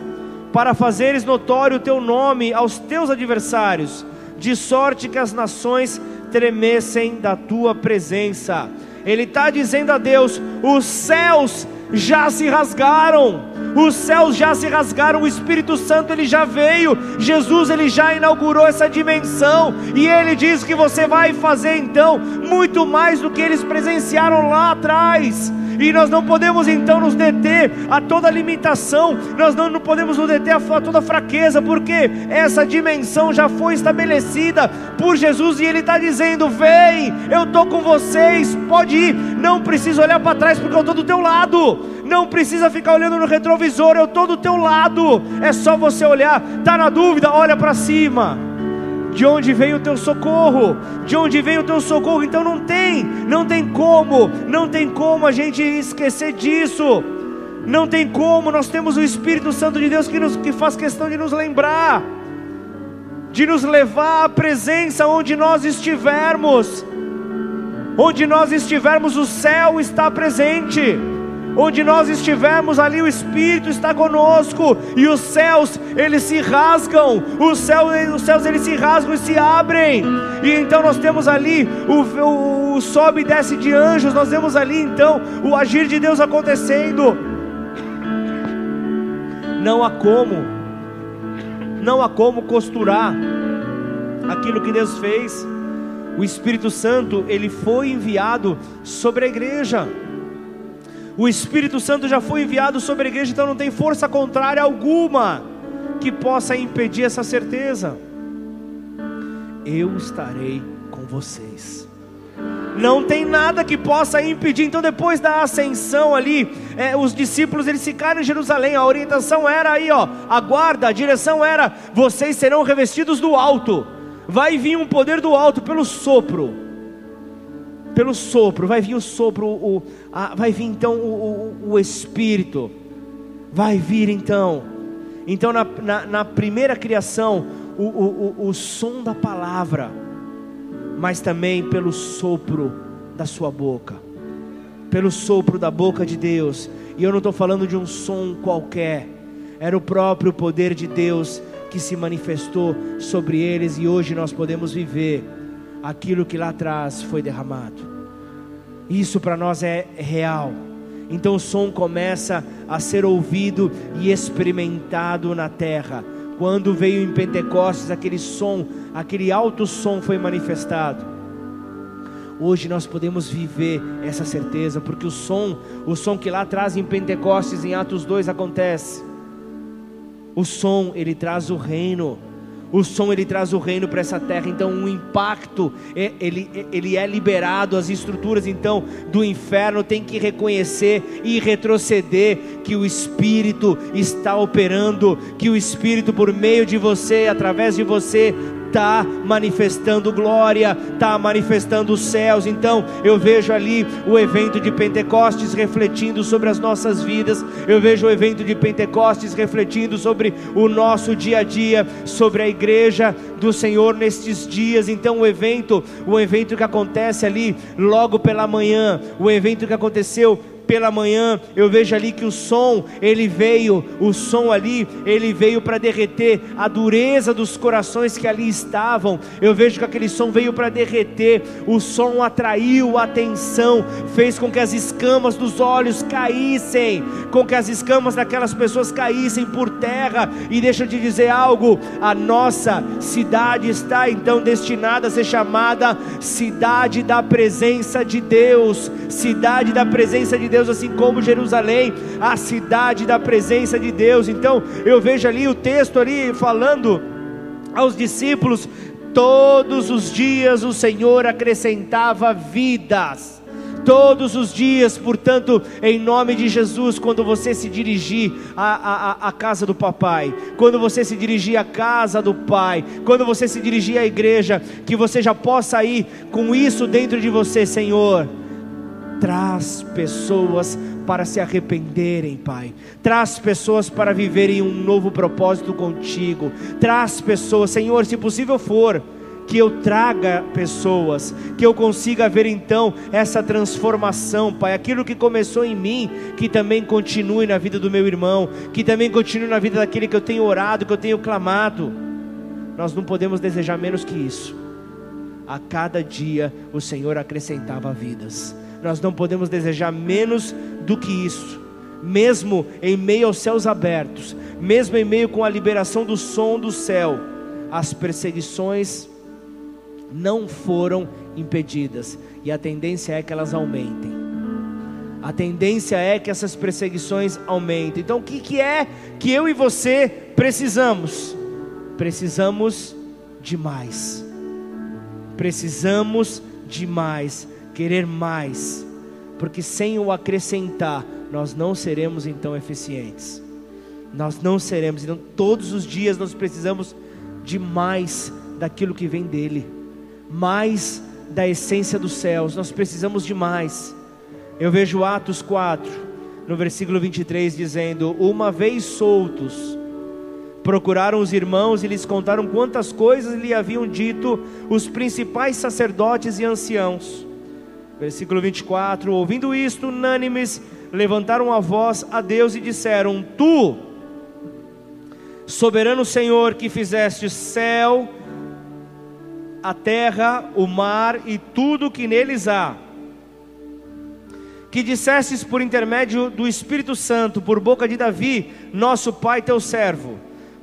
para fazeres notório o teu nome aos teus adversários, de sorte que as nações tremessem da tua presença. Ele está dizendo a Deus: os céus já se rasgaram, os céus já se rasgaram, o Espírito Santo ele já veio, Jesus ele já inaugurou essa dimensão, e ele diz que você vai fazer então muito mais do que eles presenciaram lá atrás. E nós não podemos então nos deter a toda limitação, nós não, não podemos nos deter a toda fraqueza, porque essa dimensão já foi estabelecida por Jesus e Ele está dizendo: Vem, eu estou com vocês, pode ir, não precisa olhar para trás, porque eu estou do teu lado, não precisa ficar olhando no retrovisor, eu estou do teu lado, é só você olhar, está na dúvida, olha para cima de onde vem o teu socorro, de onde vem o teu socorro, então não tem, não tem como, não tem como a gente esquecer disso, não tem como, nós temos o Espírito Santo de Deus que, nos, que faz questão de nos lembrar, de nos levar à presença onde nós estivermos, onde nós estivermos, o céu está presente onde nós estivermos, ali o Espírito está conosco, e os céus eles se rasgam, os céus, os céus eles se rasgam e se abrem, e então nós temos ali o, o, o sobe e desce de anjos, nós temos ali então o agir de Deus acontecendo. Não há como, não há como costurar aquilo que Deus fez. O Espírito Santo, ele foi enviado sobre a igreja. O Espírito Santo já foi enviado sobre a igreja, então não tem força contrária alguma que possa impedir essa certeza. Eu estarei com vocês. Não tem nada que possa impedir. Então, depois da ascensão ali, é, os discípulos eles ficaram em Jerusalém. A orientação era aí, ó, a guarda, a direção era: vocês serão revestidos do alto. Vai vir um poder do alto pelo sopro pelo sopro, vai vir o sopro, o, a, vai vir então o, o, o, Espírito, vai vir então. Então, na, na, na primeira criação, o, o, o som da palavra, mas também pelo sopro da sua boca, pelo sopro da boca de Deus. E eu não estou falando de um som qualquer, era o próprio poder de Deus que se manifestou sobre eles e hoje nós podemos viver aquilo que lá atrás foi derramado. Isso para nós é real. Então o som começa a ser ouvido e experimentado na terra. Quando veio em Pentecostes aquele som, aquele alto som foi manifestado. Hoje nós podemos viver essa certeza, porque o som, o som que lá atrás em Pentecostes, em Atos 2 acontece. O som, ele traz o reino o som ele traz o reino para essa terra, então o impacto é, ele, ele é liberado, as estruturas então do inferno tem que reconhecer e retroceder que o Espírito está operando, que o Espírito por meio de você, através de você, está manifestando glória, está manifestando os céus. Então eu vejo ali o evento de Pentecostes refletindo sobre as nossas vidas, eu vejo o evento de Pentecostes refletindo sobre o nosso dia a dia, sobre a igreja do Senhor nestes dias. Então o evento, o evento que acontece ali logo pela manhã, o evento que aconteceu pela manhã, eu vejo ali que o som, ele veio, o som ali, ele veio para derreter a dureza dos corações que ali estavam. Eu vejo que aquele som veio para derreter, o som atraiu a atenção, fez com que as escamas dos olhos caíssem, com que as escamas daquelas pessoas caíssem por terra. E deixa eu te dizer algo: a nossa cidade está então destinada a ser chamada cidade da presença de Deus, cidade da presença de Deus Deus, assim como Jerusalém, a cidade da presença de Deus. Então, eu vejo ali o texto ali falando aos discípulos, todos os dias o Senhor acrescentava vidas. Todos os dias, portanto, em nome de Jesus, quando você se dirigir à, à, à casa do papai, quando você se dirigir à casa do pai, quando você se dirigir à igreja, que você já possa ir com isso dentro de você, Senhor Traz pessoas para se arrependerem, Pai. Traz pessoas para viverem um novo propósito contigo. Traz pessoas, Senhor, se possível for, que eu traga pessoas, que eu consiga ver então essa transformação, Pai. Aquilo que começou em mim, que também continue na vida do meu irmão, que também continue na vida daquele que eu tenho orado, que eu tenho clamado. Nós não podemos desejar menos que isso. A cada dia o Senhor acrescentava vidas nós não podemos desejar menos do que isso. Mesmo em meio aos céus abertos, mesmo em meio com a liberação do som do céu, as perseguições não foram impedidas, e a tendência é que elas aumentem. A tendência é que essas perseguições aumentem. Então, o que, que é que eu e você precisamos? Precisamos de mais. Precisamos de mais querer mais, porque sem o acrescentar, nós não seremos então eficientes. Nós não seremos, então todos os dias nós precisamos de mais daquilo que vem dele, mais da essência dos céus, nós precisamos de mais. Eu vejo Atos 4, no versículo 23, dizendo: Uma vez soltos, procuraram os irmãos e lhes contaram quantas coisas lhe haviam dito os principais sacerdotes e anciãos. Versículo 24: Ouvindo isto, unânimes levantaram a voz a Deus e disseram: Tu, soberano Senhor, que fizeste o céu, a terra, o mar e tudo que neles há, que dissestes por intermédio do Espírito Santo, por boca de Davi, nosso pai, teu servo,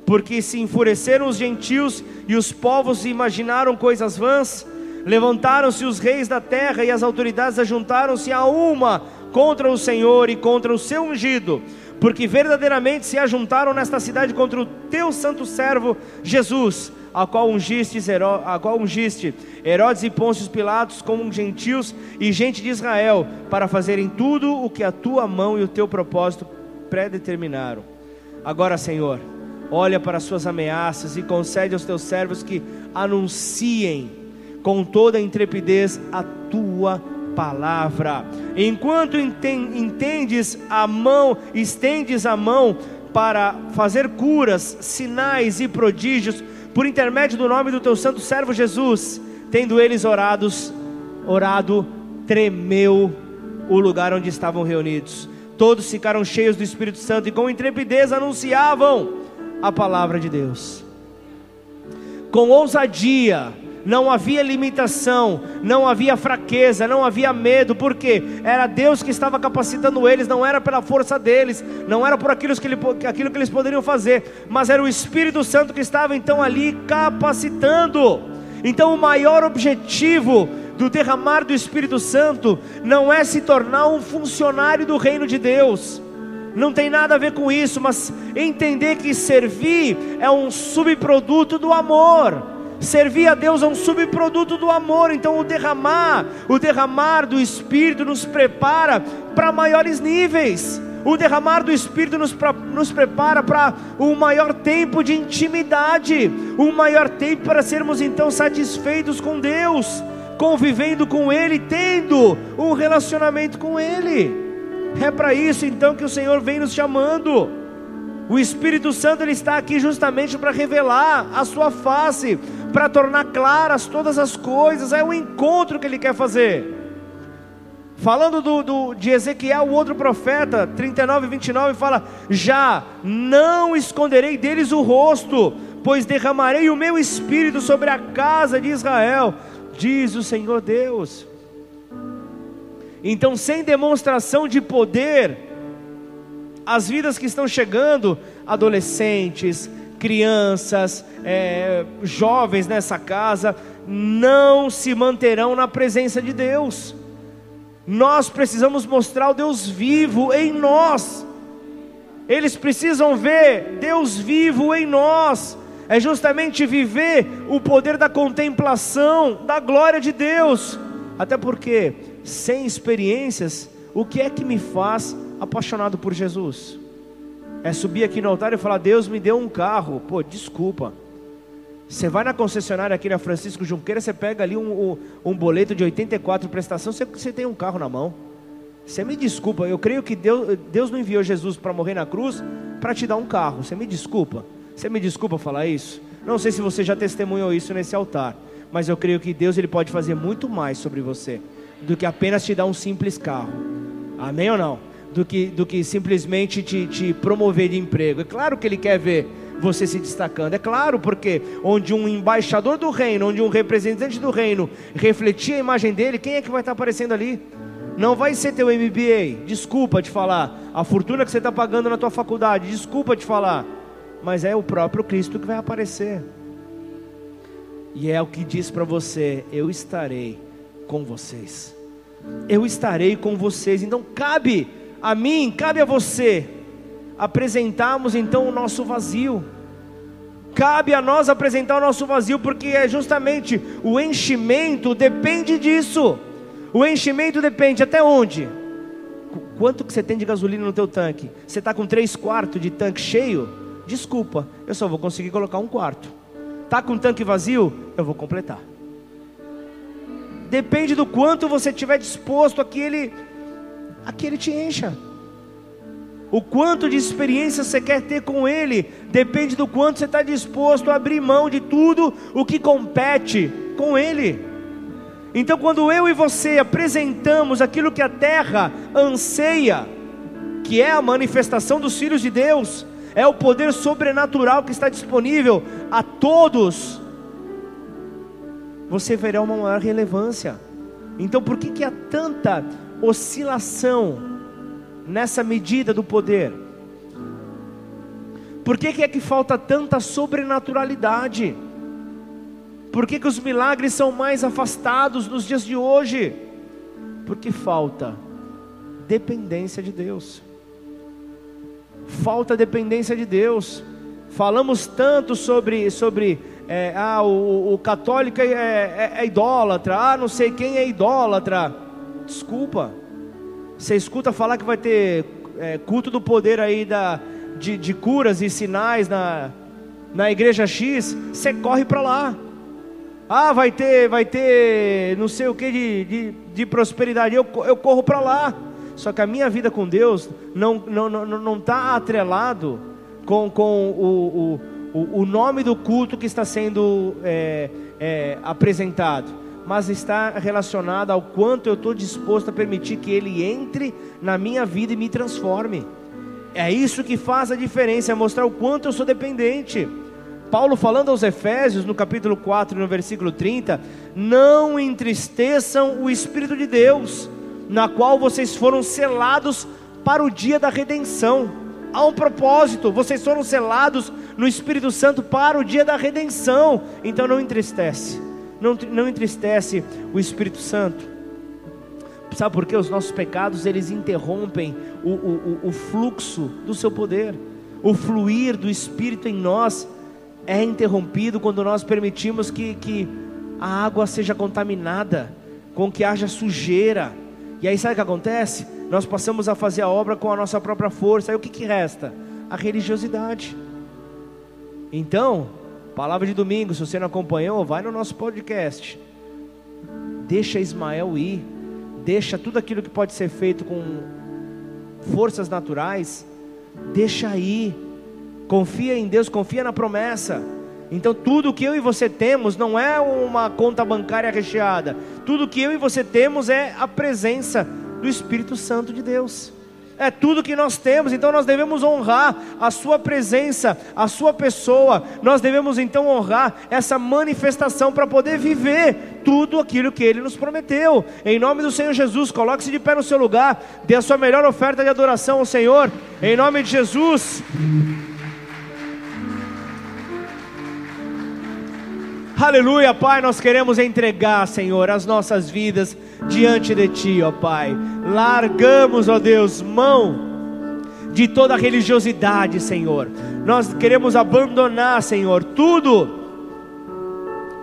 porque se enfureceram os gentios e os povos imaginaram coisas vãs, Levantaram-se os reis da terra e as autoridades ajuntaram-se a uma contra o Senhor e contra o seu ungido, porque verdadeiramente se ajuntaram nesta cidade contra o teu santo servo Jesus, a qual ungiste, a qual ungiste Herodes e Pôncio Pilatos como gentios e gente de Israel, para fazerem tudo o que a tua mão e o teu propósito predeterminaram. Agora, Senhor, olha para as suas ameaças e concede aos teus servos que anunciem com toda a intrepidez a tua palavra. Enquanto entendes a mão, estendes a mão para fazer curas, sinais e prodígios por intermédio do nome do teu santo servo Jesus, tendo eles orados, orado, tremeu o lugar onde estavam reunidos. Todos ficaram cheios do Espírito Santo e com intrepidez anunciavam a palavra de Deus. Com ousadia, não havia limitação, não havia fraqueza, não havia medo, porque era Deus que estava capacitando eles, não era pela força deles, não era por aquilo que, ele, aquilo que eles poderiam fazer, mas era o Espírito Santo que estava então ali capacitando. Então, o maior objetivo do derramar do Espírito Santo não é se tornar um funcionário do reino de Deus, não tem nada a ver com isso, mas entender que servir é um subproduto do amor. Servir a Deus é um subproduto do amor, então o derramar, o derramar do Espírito nos prepara para maiores níveis, O derramar do Espírito nos, pra, nos prepara para um maior tempo de intimidade, um maior tempo para sermos então satisfeitos com Deus, convivendo com Ele, tendo um relacionamento com Ele. É para isso então que o Senhor vem nos chamando. O Espírito Santo ele está aqui justamente para revelar a sua face, para tornar claras todas as coisas. É o encontro que ele quer fazer. Falando do, do, de Ezequiel, o outro profeta, 39 e 29, fala: Já não esconderei deles o rosto, pois derramarei o meu espírito sobre a casa de Israel, diz o Senhor Deus. Então, sem demonstração de poder, as vidas que estão chegando, adolescentes, crianças, é, jovens nessa casa, não se manterão na presença de Deus. Nós precisamos mostrar o Deus vivo em nós. Eles precisam ver Deus vivo em nós. É justamente viver o poder da contemplação, da glória de Deus. Até porque, sem experiências, o que é que me faz apaixonado por Jesus? É subir aqui no altar e falar: Deus me deu um carro. Pô, desculpa. Você vai na concessionária aqui na Francisco Junqueira, você pega ali um, um, um boleto de 84 prestação, você, você tem um carro na mão. Você me desculpa, eu creio que Deus, Deus não enviou Jesus para morrer na cruz para te dar um carro. Você me desculpa. Você me desculpa falar isso? Não sei se você já testemunhou isso nesse altar, mas eu creio que Deus ele pode fazer muito mais sobre você do que apenas te dar um simples carro. Amém ou não? Do que, do que simplesmente te, te promover de emprego. É claro que Ele quer ver você se destacando. É claro, porque onde um embaixador do reino, onde um representante do reino refletir a imagem dele, quem é que vai estar aparecendo ali? Não vai ser teu MBA, desculpa te falar. A fortuna que você está pagando na tua faculdade, desculpa te falar. Mas é o próprio Cristo que vai aparecer. E é o que diz para você: eu estarei com vocês. Eu estarei com vocês. Então cabe a mim, cabe a você apresentarmos então o nosso vazio. Cabe a nós apresentar o nosso vazio, porque é justamente o enchimento depende disso. O enchimento depende até onde? Quanto que você tem de gasolina no teu tanque? Você está com três quartos de tanque cheio? Desculpa, eu só vou conseguir colocar um quarto. Tá com tanque vazio? Eu vou completar. Depende do quanto você estiver disposto a que ele, a que ele te encha. O quanto de experiência você quer ter com Ele depende do quanto você está disposto a abrir mão de tudo o que compete com Ele. Então, quando eu e você apresentamos aquilo que a terra anseia, que é a manifestação dos filhos de Deus, é o poder sobrenatural que está disponível a todos, você verá uma maior relevância. Então, por que, que há tanta oscilação? nessa medida do poder? Por que, que é que falta tanta sobrenaturalidade? Por que, que os milagres são mais afastados nos dias de hoje? Porque falta dependência de Deus. Falta dependência de Deus. Falamos tanto sobre, sobre é, ah, o, o católico é, é, é idólatra, ah, não sei quem é idólatra. Desculpa você escuta falar que vai ter é, culto do poder aí da, de, de curas e sinais na, na igreja X, você corre para lá. Ah, vai ter, vai ter não sei o que de, de, de prosperidade. Eu, eu corro para lá. Só que a minha vida com Deus não está não, não, não tá atrelado com, com o, o, o nome do culto que está sendo é, é, apresentado mas está relacionada ao quanto eu estou disposto a permitir que Ele entre na minha vida e me transforme. É isso que faz a diferença, é mostrar o quanto eu sou dependente. Paulo falando aos Efésios, no capítulo 4, no versículo 30, não entristeçam o Espírito de Deus, na qual vocês foram selados para o dia da redenção. Há um propósito, vocês foram selados no Espírito Santo para o dia da redenção, então não entristece não, não entristece o Espírito Santo. Sabe por quê? Os nossos pecados eles interrompem o, o, o fluxo do seu poder, o fluir do Espírito em nós é interrompido quando nós permitimos que, que a água seja contaminada, com que haja sujeira. E aí sabe o que acontece? nós passamos a fazer a obra com a nossa própria força. Aí o que, que resta? A religiosidade. Então, palavra de domingo, se você não acompanhou, vai no nosso podcast. Deixa Ismael ir, deixa tudo aquilo que pode ser feito com forças naturais, deixa aí. Confia em Deus, confia na promessa. Então, tudo que eu e você temos não é uma conta bancária recheada. Tudo que eu e você temos é a presença do Espírito Santo de Deus. É tudo que nós temos, então nós devemos honrar a Sua presença, a Sua pessoa. Nós devemos então honrar essa manifestação para poder viver tudo aquilo que Ele nos prometeu. Em nome do Senhor Jesus, coloque-se de pé no seu lugar, dê a sua melhor oferta de adoração ao Senhor. Em nome de Jesus. Aleluia, Pai, nós queremos entregar, Senhor, as nossas vidas diante de Ti, ó Pai. Largamos, ó Deus, mão de toda religiosidade, Senhor. Nós queremos abandonar, Senhor, tudo,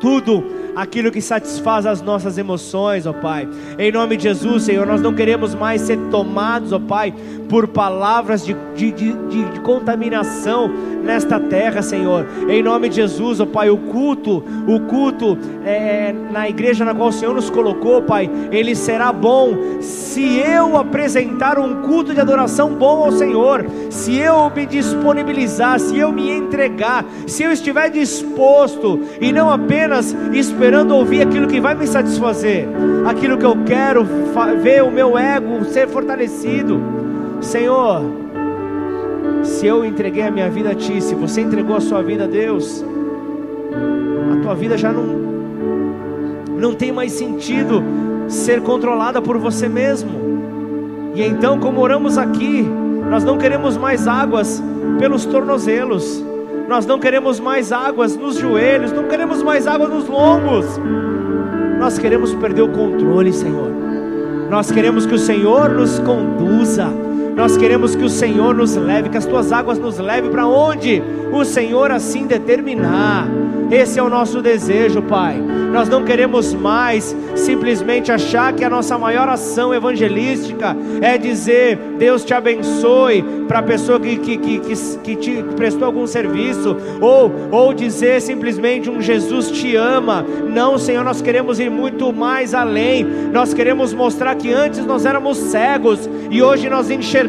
tudo aquilo que satisfaz as nossas emoções, ó Pai. Em nome de Jesus, Senhor, nós não queremos mais ser tomados, ó Pai, por palavras de, de, de, de contaminação nesta terra, Senhor. Em nome de Jesus, ó Pai, o culto, o culto é, na igreja na qual o Senhor nos colocou, Pai, ele será bom se eu apresentar um culto de adoração bom ao Senhor, se eu me disponibilizar, se eu me entregar, se eu estiver disposto e não apenas esperando ouvir aquilo que vai me satisfazer, aquilo que eu quero ver o meu ego ser fortalecido. Senhor, se eu entreguei a minha vida a Ti, se você entregou a sua vida a Deus, a tua vida já não, não tem mais sentido ser controlada por você mesmo. E então, como oramos aqui, nós não queremos mais águas pelos tornozelos, nós não queremos mais águas nos joelhos, não queremos mais água nos lombos, nós queremos perder o controle, Senhor. Nós queremos que o Senhor nos conduza. Nós queremos que o Senhor nos leve, que as tuas águas nos leve para onde o Senhor assim determinar. Esse é o nosso desejo, Pai. Nós não queremos mais simplesmente achar que a nossa maior ação evangelística é dizer Deus te abençoe para a pessoa que, que, que, que, te prestou algum serviço, ou, ou dizer simplesmente um Jesus te ama. Não, Senhor, nós queremos ir muito mais além. Nós queremos mostrar que antes nós éramos cegos e hoje nós enxergamos,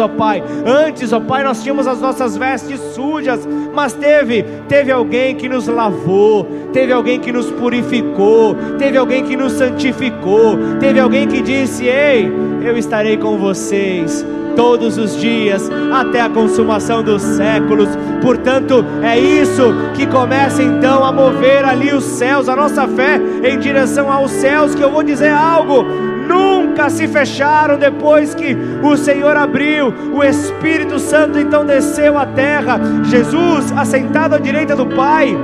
ó Pai. Antes, ó Pai, nós tínhamos as nossas vestes sujas, mas teve, teve alguém que nos lavou, teve alguém que nos purificou, teve alguém que nos santificou, teve alguém que disse: Ei, eu estarei com vocês todos os dias até a consumação dos séculos. Portanto, é isso que começa então a mover ali os céus, a nossa fé em direção aos céus. Que eu vou dizer algo: nunca se fecharam depois que o Senhor abriu, o Espírito Santo então desceu à terra, Jesus assentado à direita do Pai,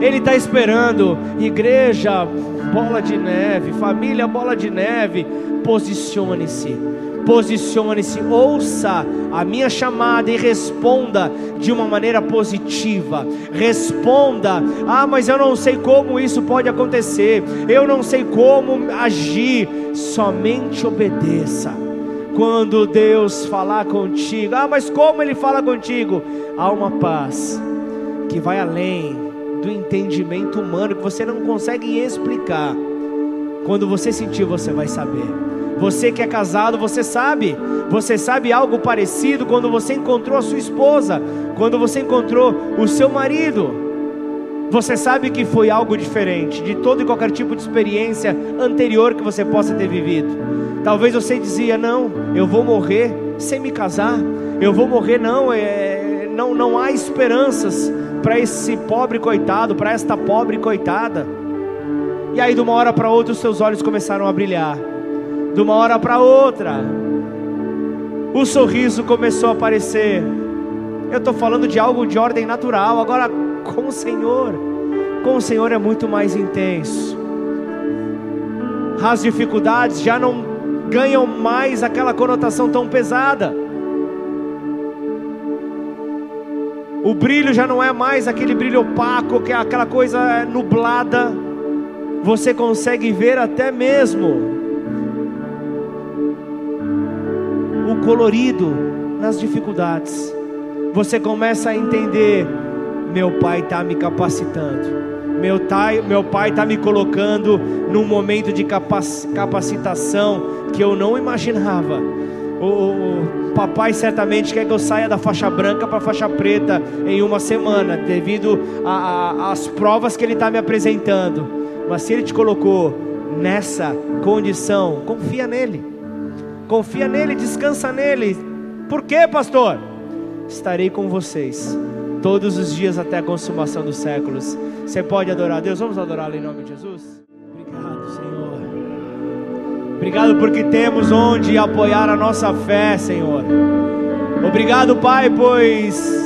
Ele está esperando, igreja, bola de neve, família, bola de neve, posicione-se posicione-se, ouça a minha chamada e responda de uma maneira positiva. Responda: "Ah, mas eu não sei como isso pode acontecer. Eu não sei como agir". Somente obedeça. Quando Deus falar contigo, ah, mas como Ele fala contigo? Há uma paz que vai além do entendimento humano que você não consegue explicar. Quando você sentir, você vai saber. Você que é casado, você sabe. Você sabe algo parecido quando você encontrou a sua esposa, quando você encontrou o seu marido. Você sabe que foi algo diferente de todo e qualquer tipo de experiência anterior que você possa ter vivido. Talvez você dizia: Não, eu vou morrer sem me casar. Eu vou morrer, não, é, não, não há esperanças para esse pobre coitado, para esta pobre coitada. E aí, de uma hora para outra, os seus olhos começaram a brilhar de uma hora para outra, o sorriso começou a aparecer. Eu estou falando de algo de ordem natural, agora com o Senhor, com o Senhor é muito mais intenso. As dificuldades já não ganham mais aquela conotação tão pesada. O brilho já não é mais aquele brilho opaco, que é aquela coisa nublada. Você consegue ver até mesmo o colorido nas dificuldades. Você começa a entender: meu pai está me capacitando. Meu, pai, meu pai está me colocando num momento de capacitação que eu não imaginava. O, papai certamente quer que eu saia da faixa branca para a faixa preta em uma semana, devido às provas que ele está me apresentando. Mas se ele te colocou nessa condição, confia nele, confia nele, descansa nele. Por quê, pastor? Estarei com vocês todos os dias até a consumação dos séculos. Você pode adorar a Deus, vamos adorá-lo em nome de Jesus. Obrigado, porque temos onde apoiar a nossa fé, Senhor. Obrigado, Pai, pois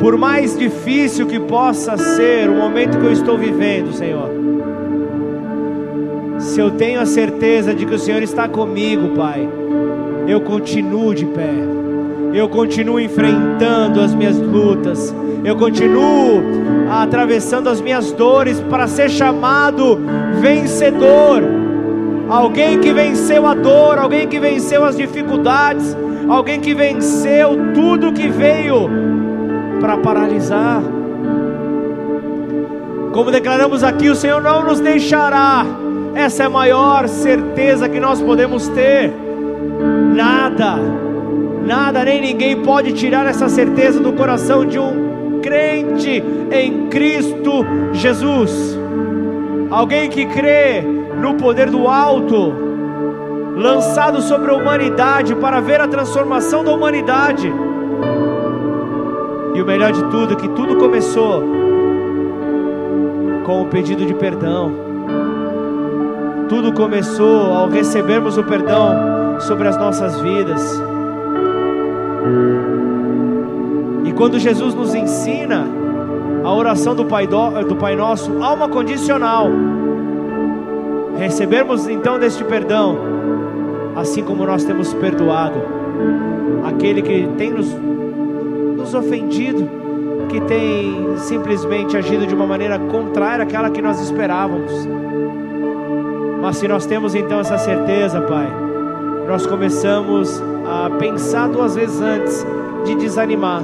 por mais difícil que possa ser o momento que eu estou vivendo, Senhor, se eu tenho a certeza de que o Senhor está comigo, Pai, eu continuo de pé eu continuo enfrentando as minhas lutas, eu continuo atravessando as minhas dores para ser chamado vencedor. Alguém que venceu a dor, alguém que venceu as dificuldades, alguém que venceu tudo que veio para paralisar. Como declaramos aqui, o Senhor não nos deixará. Essa é a maior certeza que nós podemos ter. Nada Nada nem ninguém pode tirar essa certeza do coração de um crente em Cristo Jesus. Alguém que crê no poder do alto, lançado sobre a humanidade para ver a transformação da humanidade. E o melhor de tudo, que tudo começou com o pedido de perdão. Tudo começou ao recebermos o perdão sobre as nossas vidas. E quando Jesus nos ensina a oração do Pai, do, do Pai Nosso, há uma condicional. Recebermos então deste perdão, assim como nós temos perdoado aquele que tem nos, nos ofendido, que tem simplesmente agido de uma maneira contrária àquela que nós esperávamos. Mas se nós temos então essa certeza, Pai, nós começamos a pensar duas vezes antes de desanimar.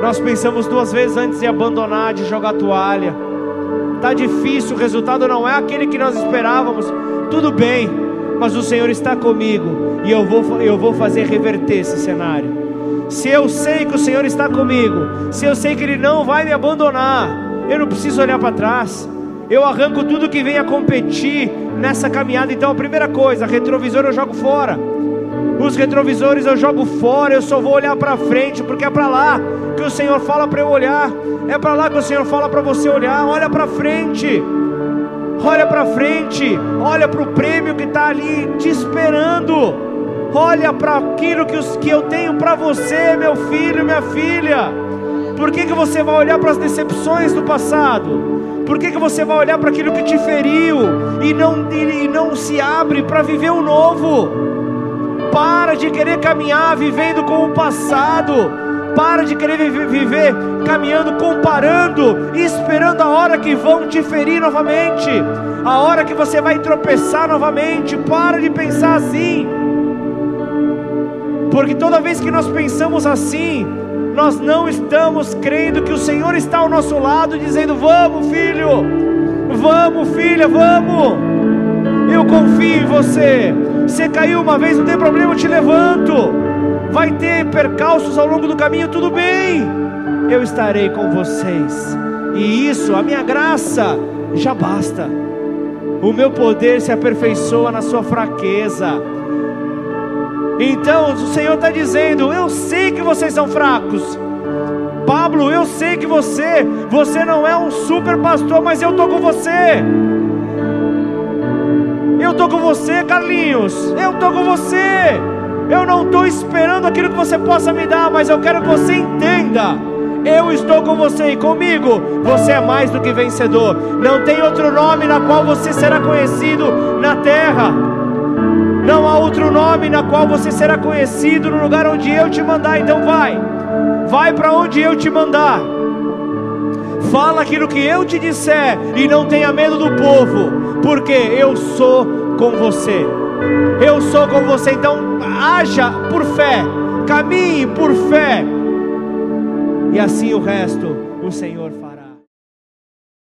Nós pensamos duas vezes antes de abandonar, de jogar toalha. Tá difícil, o resultado não é aquele que nós esperávamos. Tudo bem, mas o Senhor está comigo e eu vou, eu vou fazer reverter esse cenário. Se eu sei que o Senhor está comigo, se eu sei que Ele não vai me abandonar, eu não preciso olhar para trás. Eu arranco tudo que vem a competir nessa caminhada. Então, a primeira coisa, retrovisor eu jogo fora. Os retrovisores eu jogo fora, eu só vou olhar para frente, porque é para lá que o Senhor fala para eu olhar. É para lá que o Senhor fala para você olhar. Olha para frente. Olha para frente. Olha para o prêmio que está ali te esperando. Olha para aquilo que, os, que eu tenho para você, meu filho, minha filha. Por que, que você vai olhar para as decepções do passado? Por que, que você vai olhar para aquilo que te feriu e não, e, e não se abre para viver o novo? Para de querer caminhar vivendo com o passado. Para de querer viver caminhando, comparando e esperando a hora que vão te ferir novamente, a hora que você vai tropeçar novamente. Para de pensar assim, porque toda vez que nós pensamos assim, nós não estamos crendo que o Senhor está ao nosso lado, dizendo: Vamos, filho, vamos, filha, vamos. Eu confio em você. Você caiu uma vez, não tem problema, eu te levanto. Vai ter percalços ao longo do caminho, tudo bem. Eu estarei com vocês. E isso, a minha graça, já basta. O meu poder se aperfeiçoa na sua fraqueza. Então o Senhor está dizendo: Eu sei que vocês são fracos. Pablo, eu sei que você, você não é um super pastor, mas eu estou com você. Eu estou com você, Carlinhos. Eu estou com você. Eu não estou esperando aquilo que você possa me dar, mas eu quero que você entenda. Eu estou com você e comigo você é mais do que vencedor. Não tem outro nome na qual você será conhecido na terra. Não há outro nome na qual você será conhecido no lugar onde eu te mandar. Então vai. Vai para onde eu te mandar. Fala aquilo que eu te disser e não tenha medo do povo, porque eu sou com você. Eu sou com você. Então, haja por fé, caminhe por fé, e assim o resto o Senhor fará.